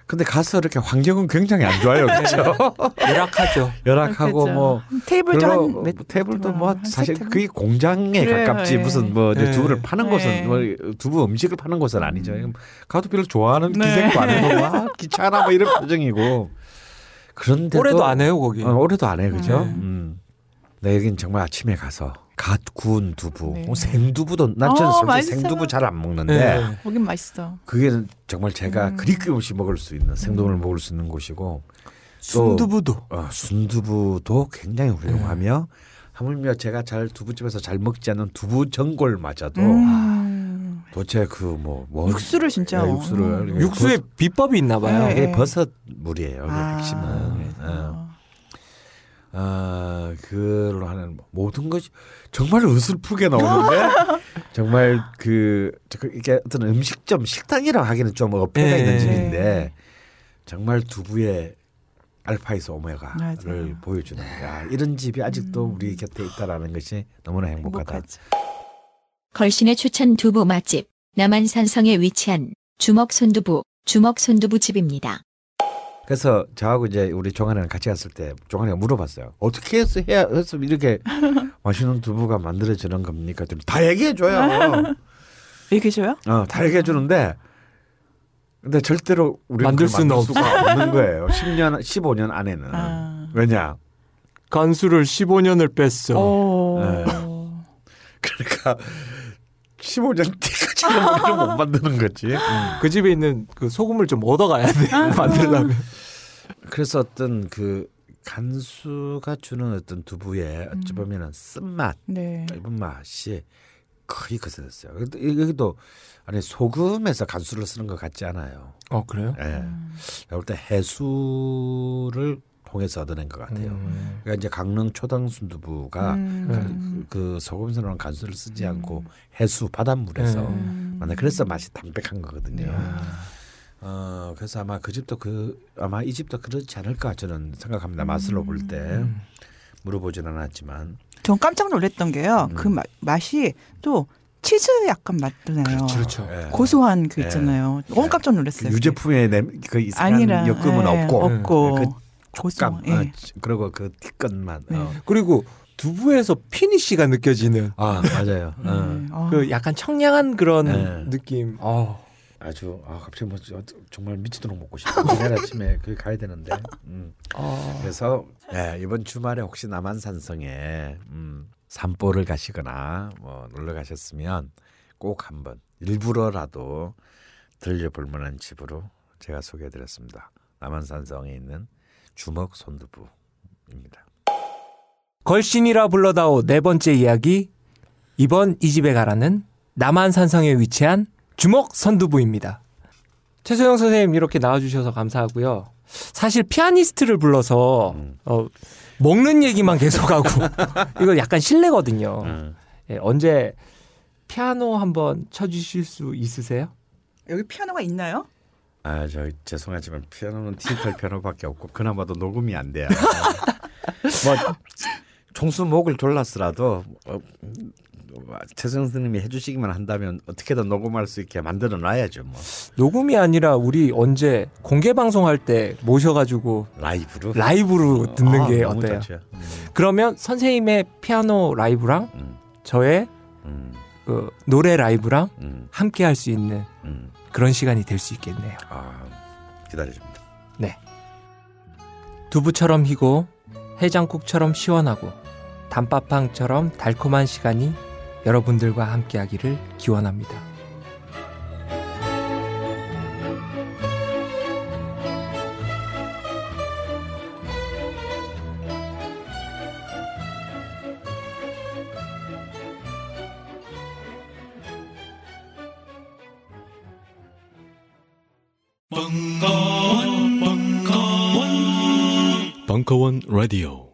근데 가서 이렇게 환경은 굉장히 안 좋아요, 그렇죠? 열악하죠. *laughs* 열악하고 그렇죠. 뭐 테이블도 한 몇, 테이블도 뭐한 사실? 그게 공장에 그래요, 가깝지 예. 무슨 뭐 이제 예. 두부를 파는 곳은 네. 뭐 두부 음식을 파는 곳은 아니죠. 가도 별로 좋아하는 네. 기색도 아니고 막 귀찮아 뭐 이런 표정이고 그런데도 올해도 안 해요 거기. 어, 올해도 안 해, 그죠? 네. 음. 나 여긴 정말 아침에 가서 갓 구운 두부, 네. 뭐 생두부도 난 저는 어, 솔직히 맛있어요. 생두부 잘 안 먹는데 네. 거긴 맛있어. 그게 정말 제가 음. 그리 없이 먹을 수 있는 생두부를 먹을 수 있는 곳이고 순두부도. 어, 순두부도 굉장히 훌륭하며 하물며 제가 잘 두부집에서 잘 먹지 않는 두부 전골마저도 음. 도대체 그뭐 뭐, 육수를 진짜. 네, 육수를 음. 육수에 비법이 있나 봐요. 네. 이게 버섯 물이에요. 아, 핵심은. 그 어, 그걸로 하는 모든 것이 정말 어슬프게 나오는데 *laughs* 정말 그 저- 이게 어떤 음식점 식당이라고 하기는 좀 어폐가 네. 있는 집인데 정말 두부의 알파이스 오메가를 맞아요. 보여주는 야 이런 집이 아직도 우리 곁에 있다라는 것이 너무나 행복하다. 걸신의 추천 두부 맛집 남한산성에 위치한 주먹 손두부 주먹 손두부 집입니다. 그래서 저하고 이제 우리 종환이랑 같이 갔을 때 종환이가 물어봤어요. 어떻게 해서 해야 해서 이렇게 *laughs* 맛있는 두부가 만들어지는 겁니까? 그랬더니 다 얘기해 줘요. *laughs* 얘기해 줘요? 어, 다 얘기해 주는데 근데 절대로 우리가 만들 수는 만들 수가 없는 거예요. 10년 15년 안에는. 아. 왜냐? 간수를 15년을 뺐어. 오. 네. *laughs* 그러니까 15년 뒤까지 우리는 못 만드는 거지. 그 집에 있는 그 소금을 좀 얻어가야 돼. *laughs* 만들려면. 그래서 어떤 그 간수가 주는 어떤 두부의 어찌 보면은 쓴맛 네. 얇은 맛이 거의 거슬렸어요. 근데 여기도 아니 소금에서 간수를 쓰는 것 같지 않아요. 어 그래요? 예. 내가 볼때 해수를 통해서 얻어낸 것 같아요. 음. 그러니까 이제 강릉 초당 순두부가 음. 그, 그 소금스러운 간수를 쓰지 않고 해수 바닷물에서 음. 만나 그래서 맛이 담백한 거거든요. 어 그래서 아마 그 집도 그 아마 이 집도 그렇지 않을까 저는 생각합니다. 맛으로 볼 때 물어보진 않았지만 전 깜짝 놀랐던 게요. 음. 그 마- 맛이 또 치즈 약간 맛도 나요. 그렇죠. 예. 고소한 그 예. 있잖아요. 너무 깜짝 그 놀랐어요. 유제품의 냄, 그 이상한 아니라 엮음은 예, 없고 없고 그 고소. 감, 예. 어, 그리고 그 티끈만. 네. 어. 그리고 두부에서 피니쉬가 느껴지는 아 맞아요. 어. *laughs* 네. 어. 그 약간 청량한 그런 네. 느낌. 어. 아주 아 갑자기 뭐 저- 정말 미치도록 먹고 싶어. *laughs* 내일 아침에 그 가야 되는데. 음. 어. 그래서 예, 이번 주말에 혹시 남한산성에 음, 산보를 가시거나 뭐 놀러 가셨으면 꼭 한번 일부러라도 들려볼 만한 집으로 제가 소개해드렸습니다. 남한산성에 있는 주먹 손두부입니다. 걸신이라 불러다오 네 번째 이야기. 이번 이 집에 가라는 남한산성에 위치한 주먹 선두부입니다. 최소영 선생님 이렇게 나와주셔서 감사하고요. 사실 피아니스트를 불러서 음. 어, 먹는 얘기만 계속하고 *laughs* 이거 약간 실례거든요. 음. 예, 언제 피아노 한번 쳐주실 수 있으세요? 여기 피아노가 있나요? 아, 저 죄송하지만 피아노는 디지털 피아노밖에 없고 그나마도 녹음이 안 돼요. *laughs* 뭐 총수 목을 졸랐으라도 어, 최성 선생님이 해주시기만 한다면 어떻게든 녹음할 수 있게 만들어 놔야죠. 뭐 녹음이 아니라 우리 언제 공개 방송할 때 모셔가지고 라이브로 라이브로 듣는 아, 게 어때요? 좋죠. 그러면 선생님의 피아노 라이브랑 음, 저의 음, 그 노래 라이브랑 음, 함께 할 수 있는 음. 그런 시간이 될 수 있겠네요. 아, 기다려줍니다. 두부처럼 희고 해장국처럼 시원하고 단팥빵처럼 달콤한 시간이 여러분들과 함께하기를 기원합니다. 벙커원 라디오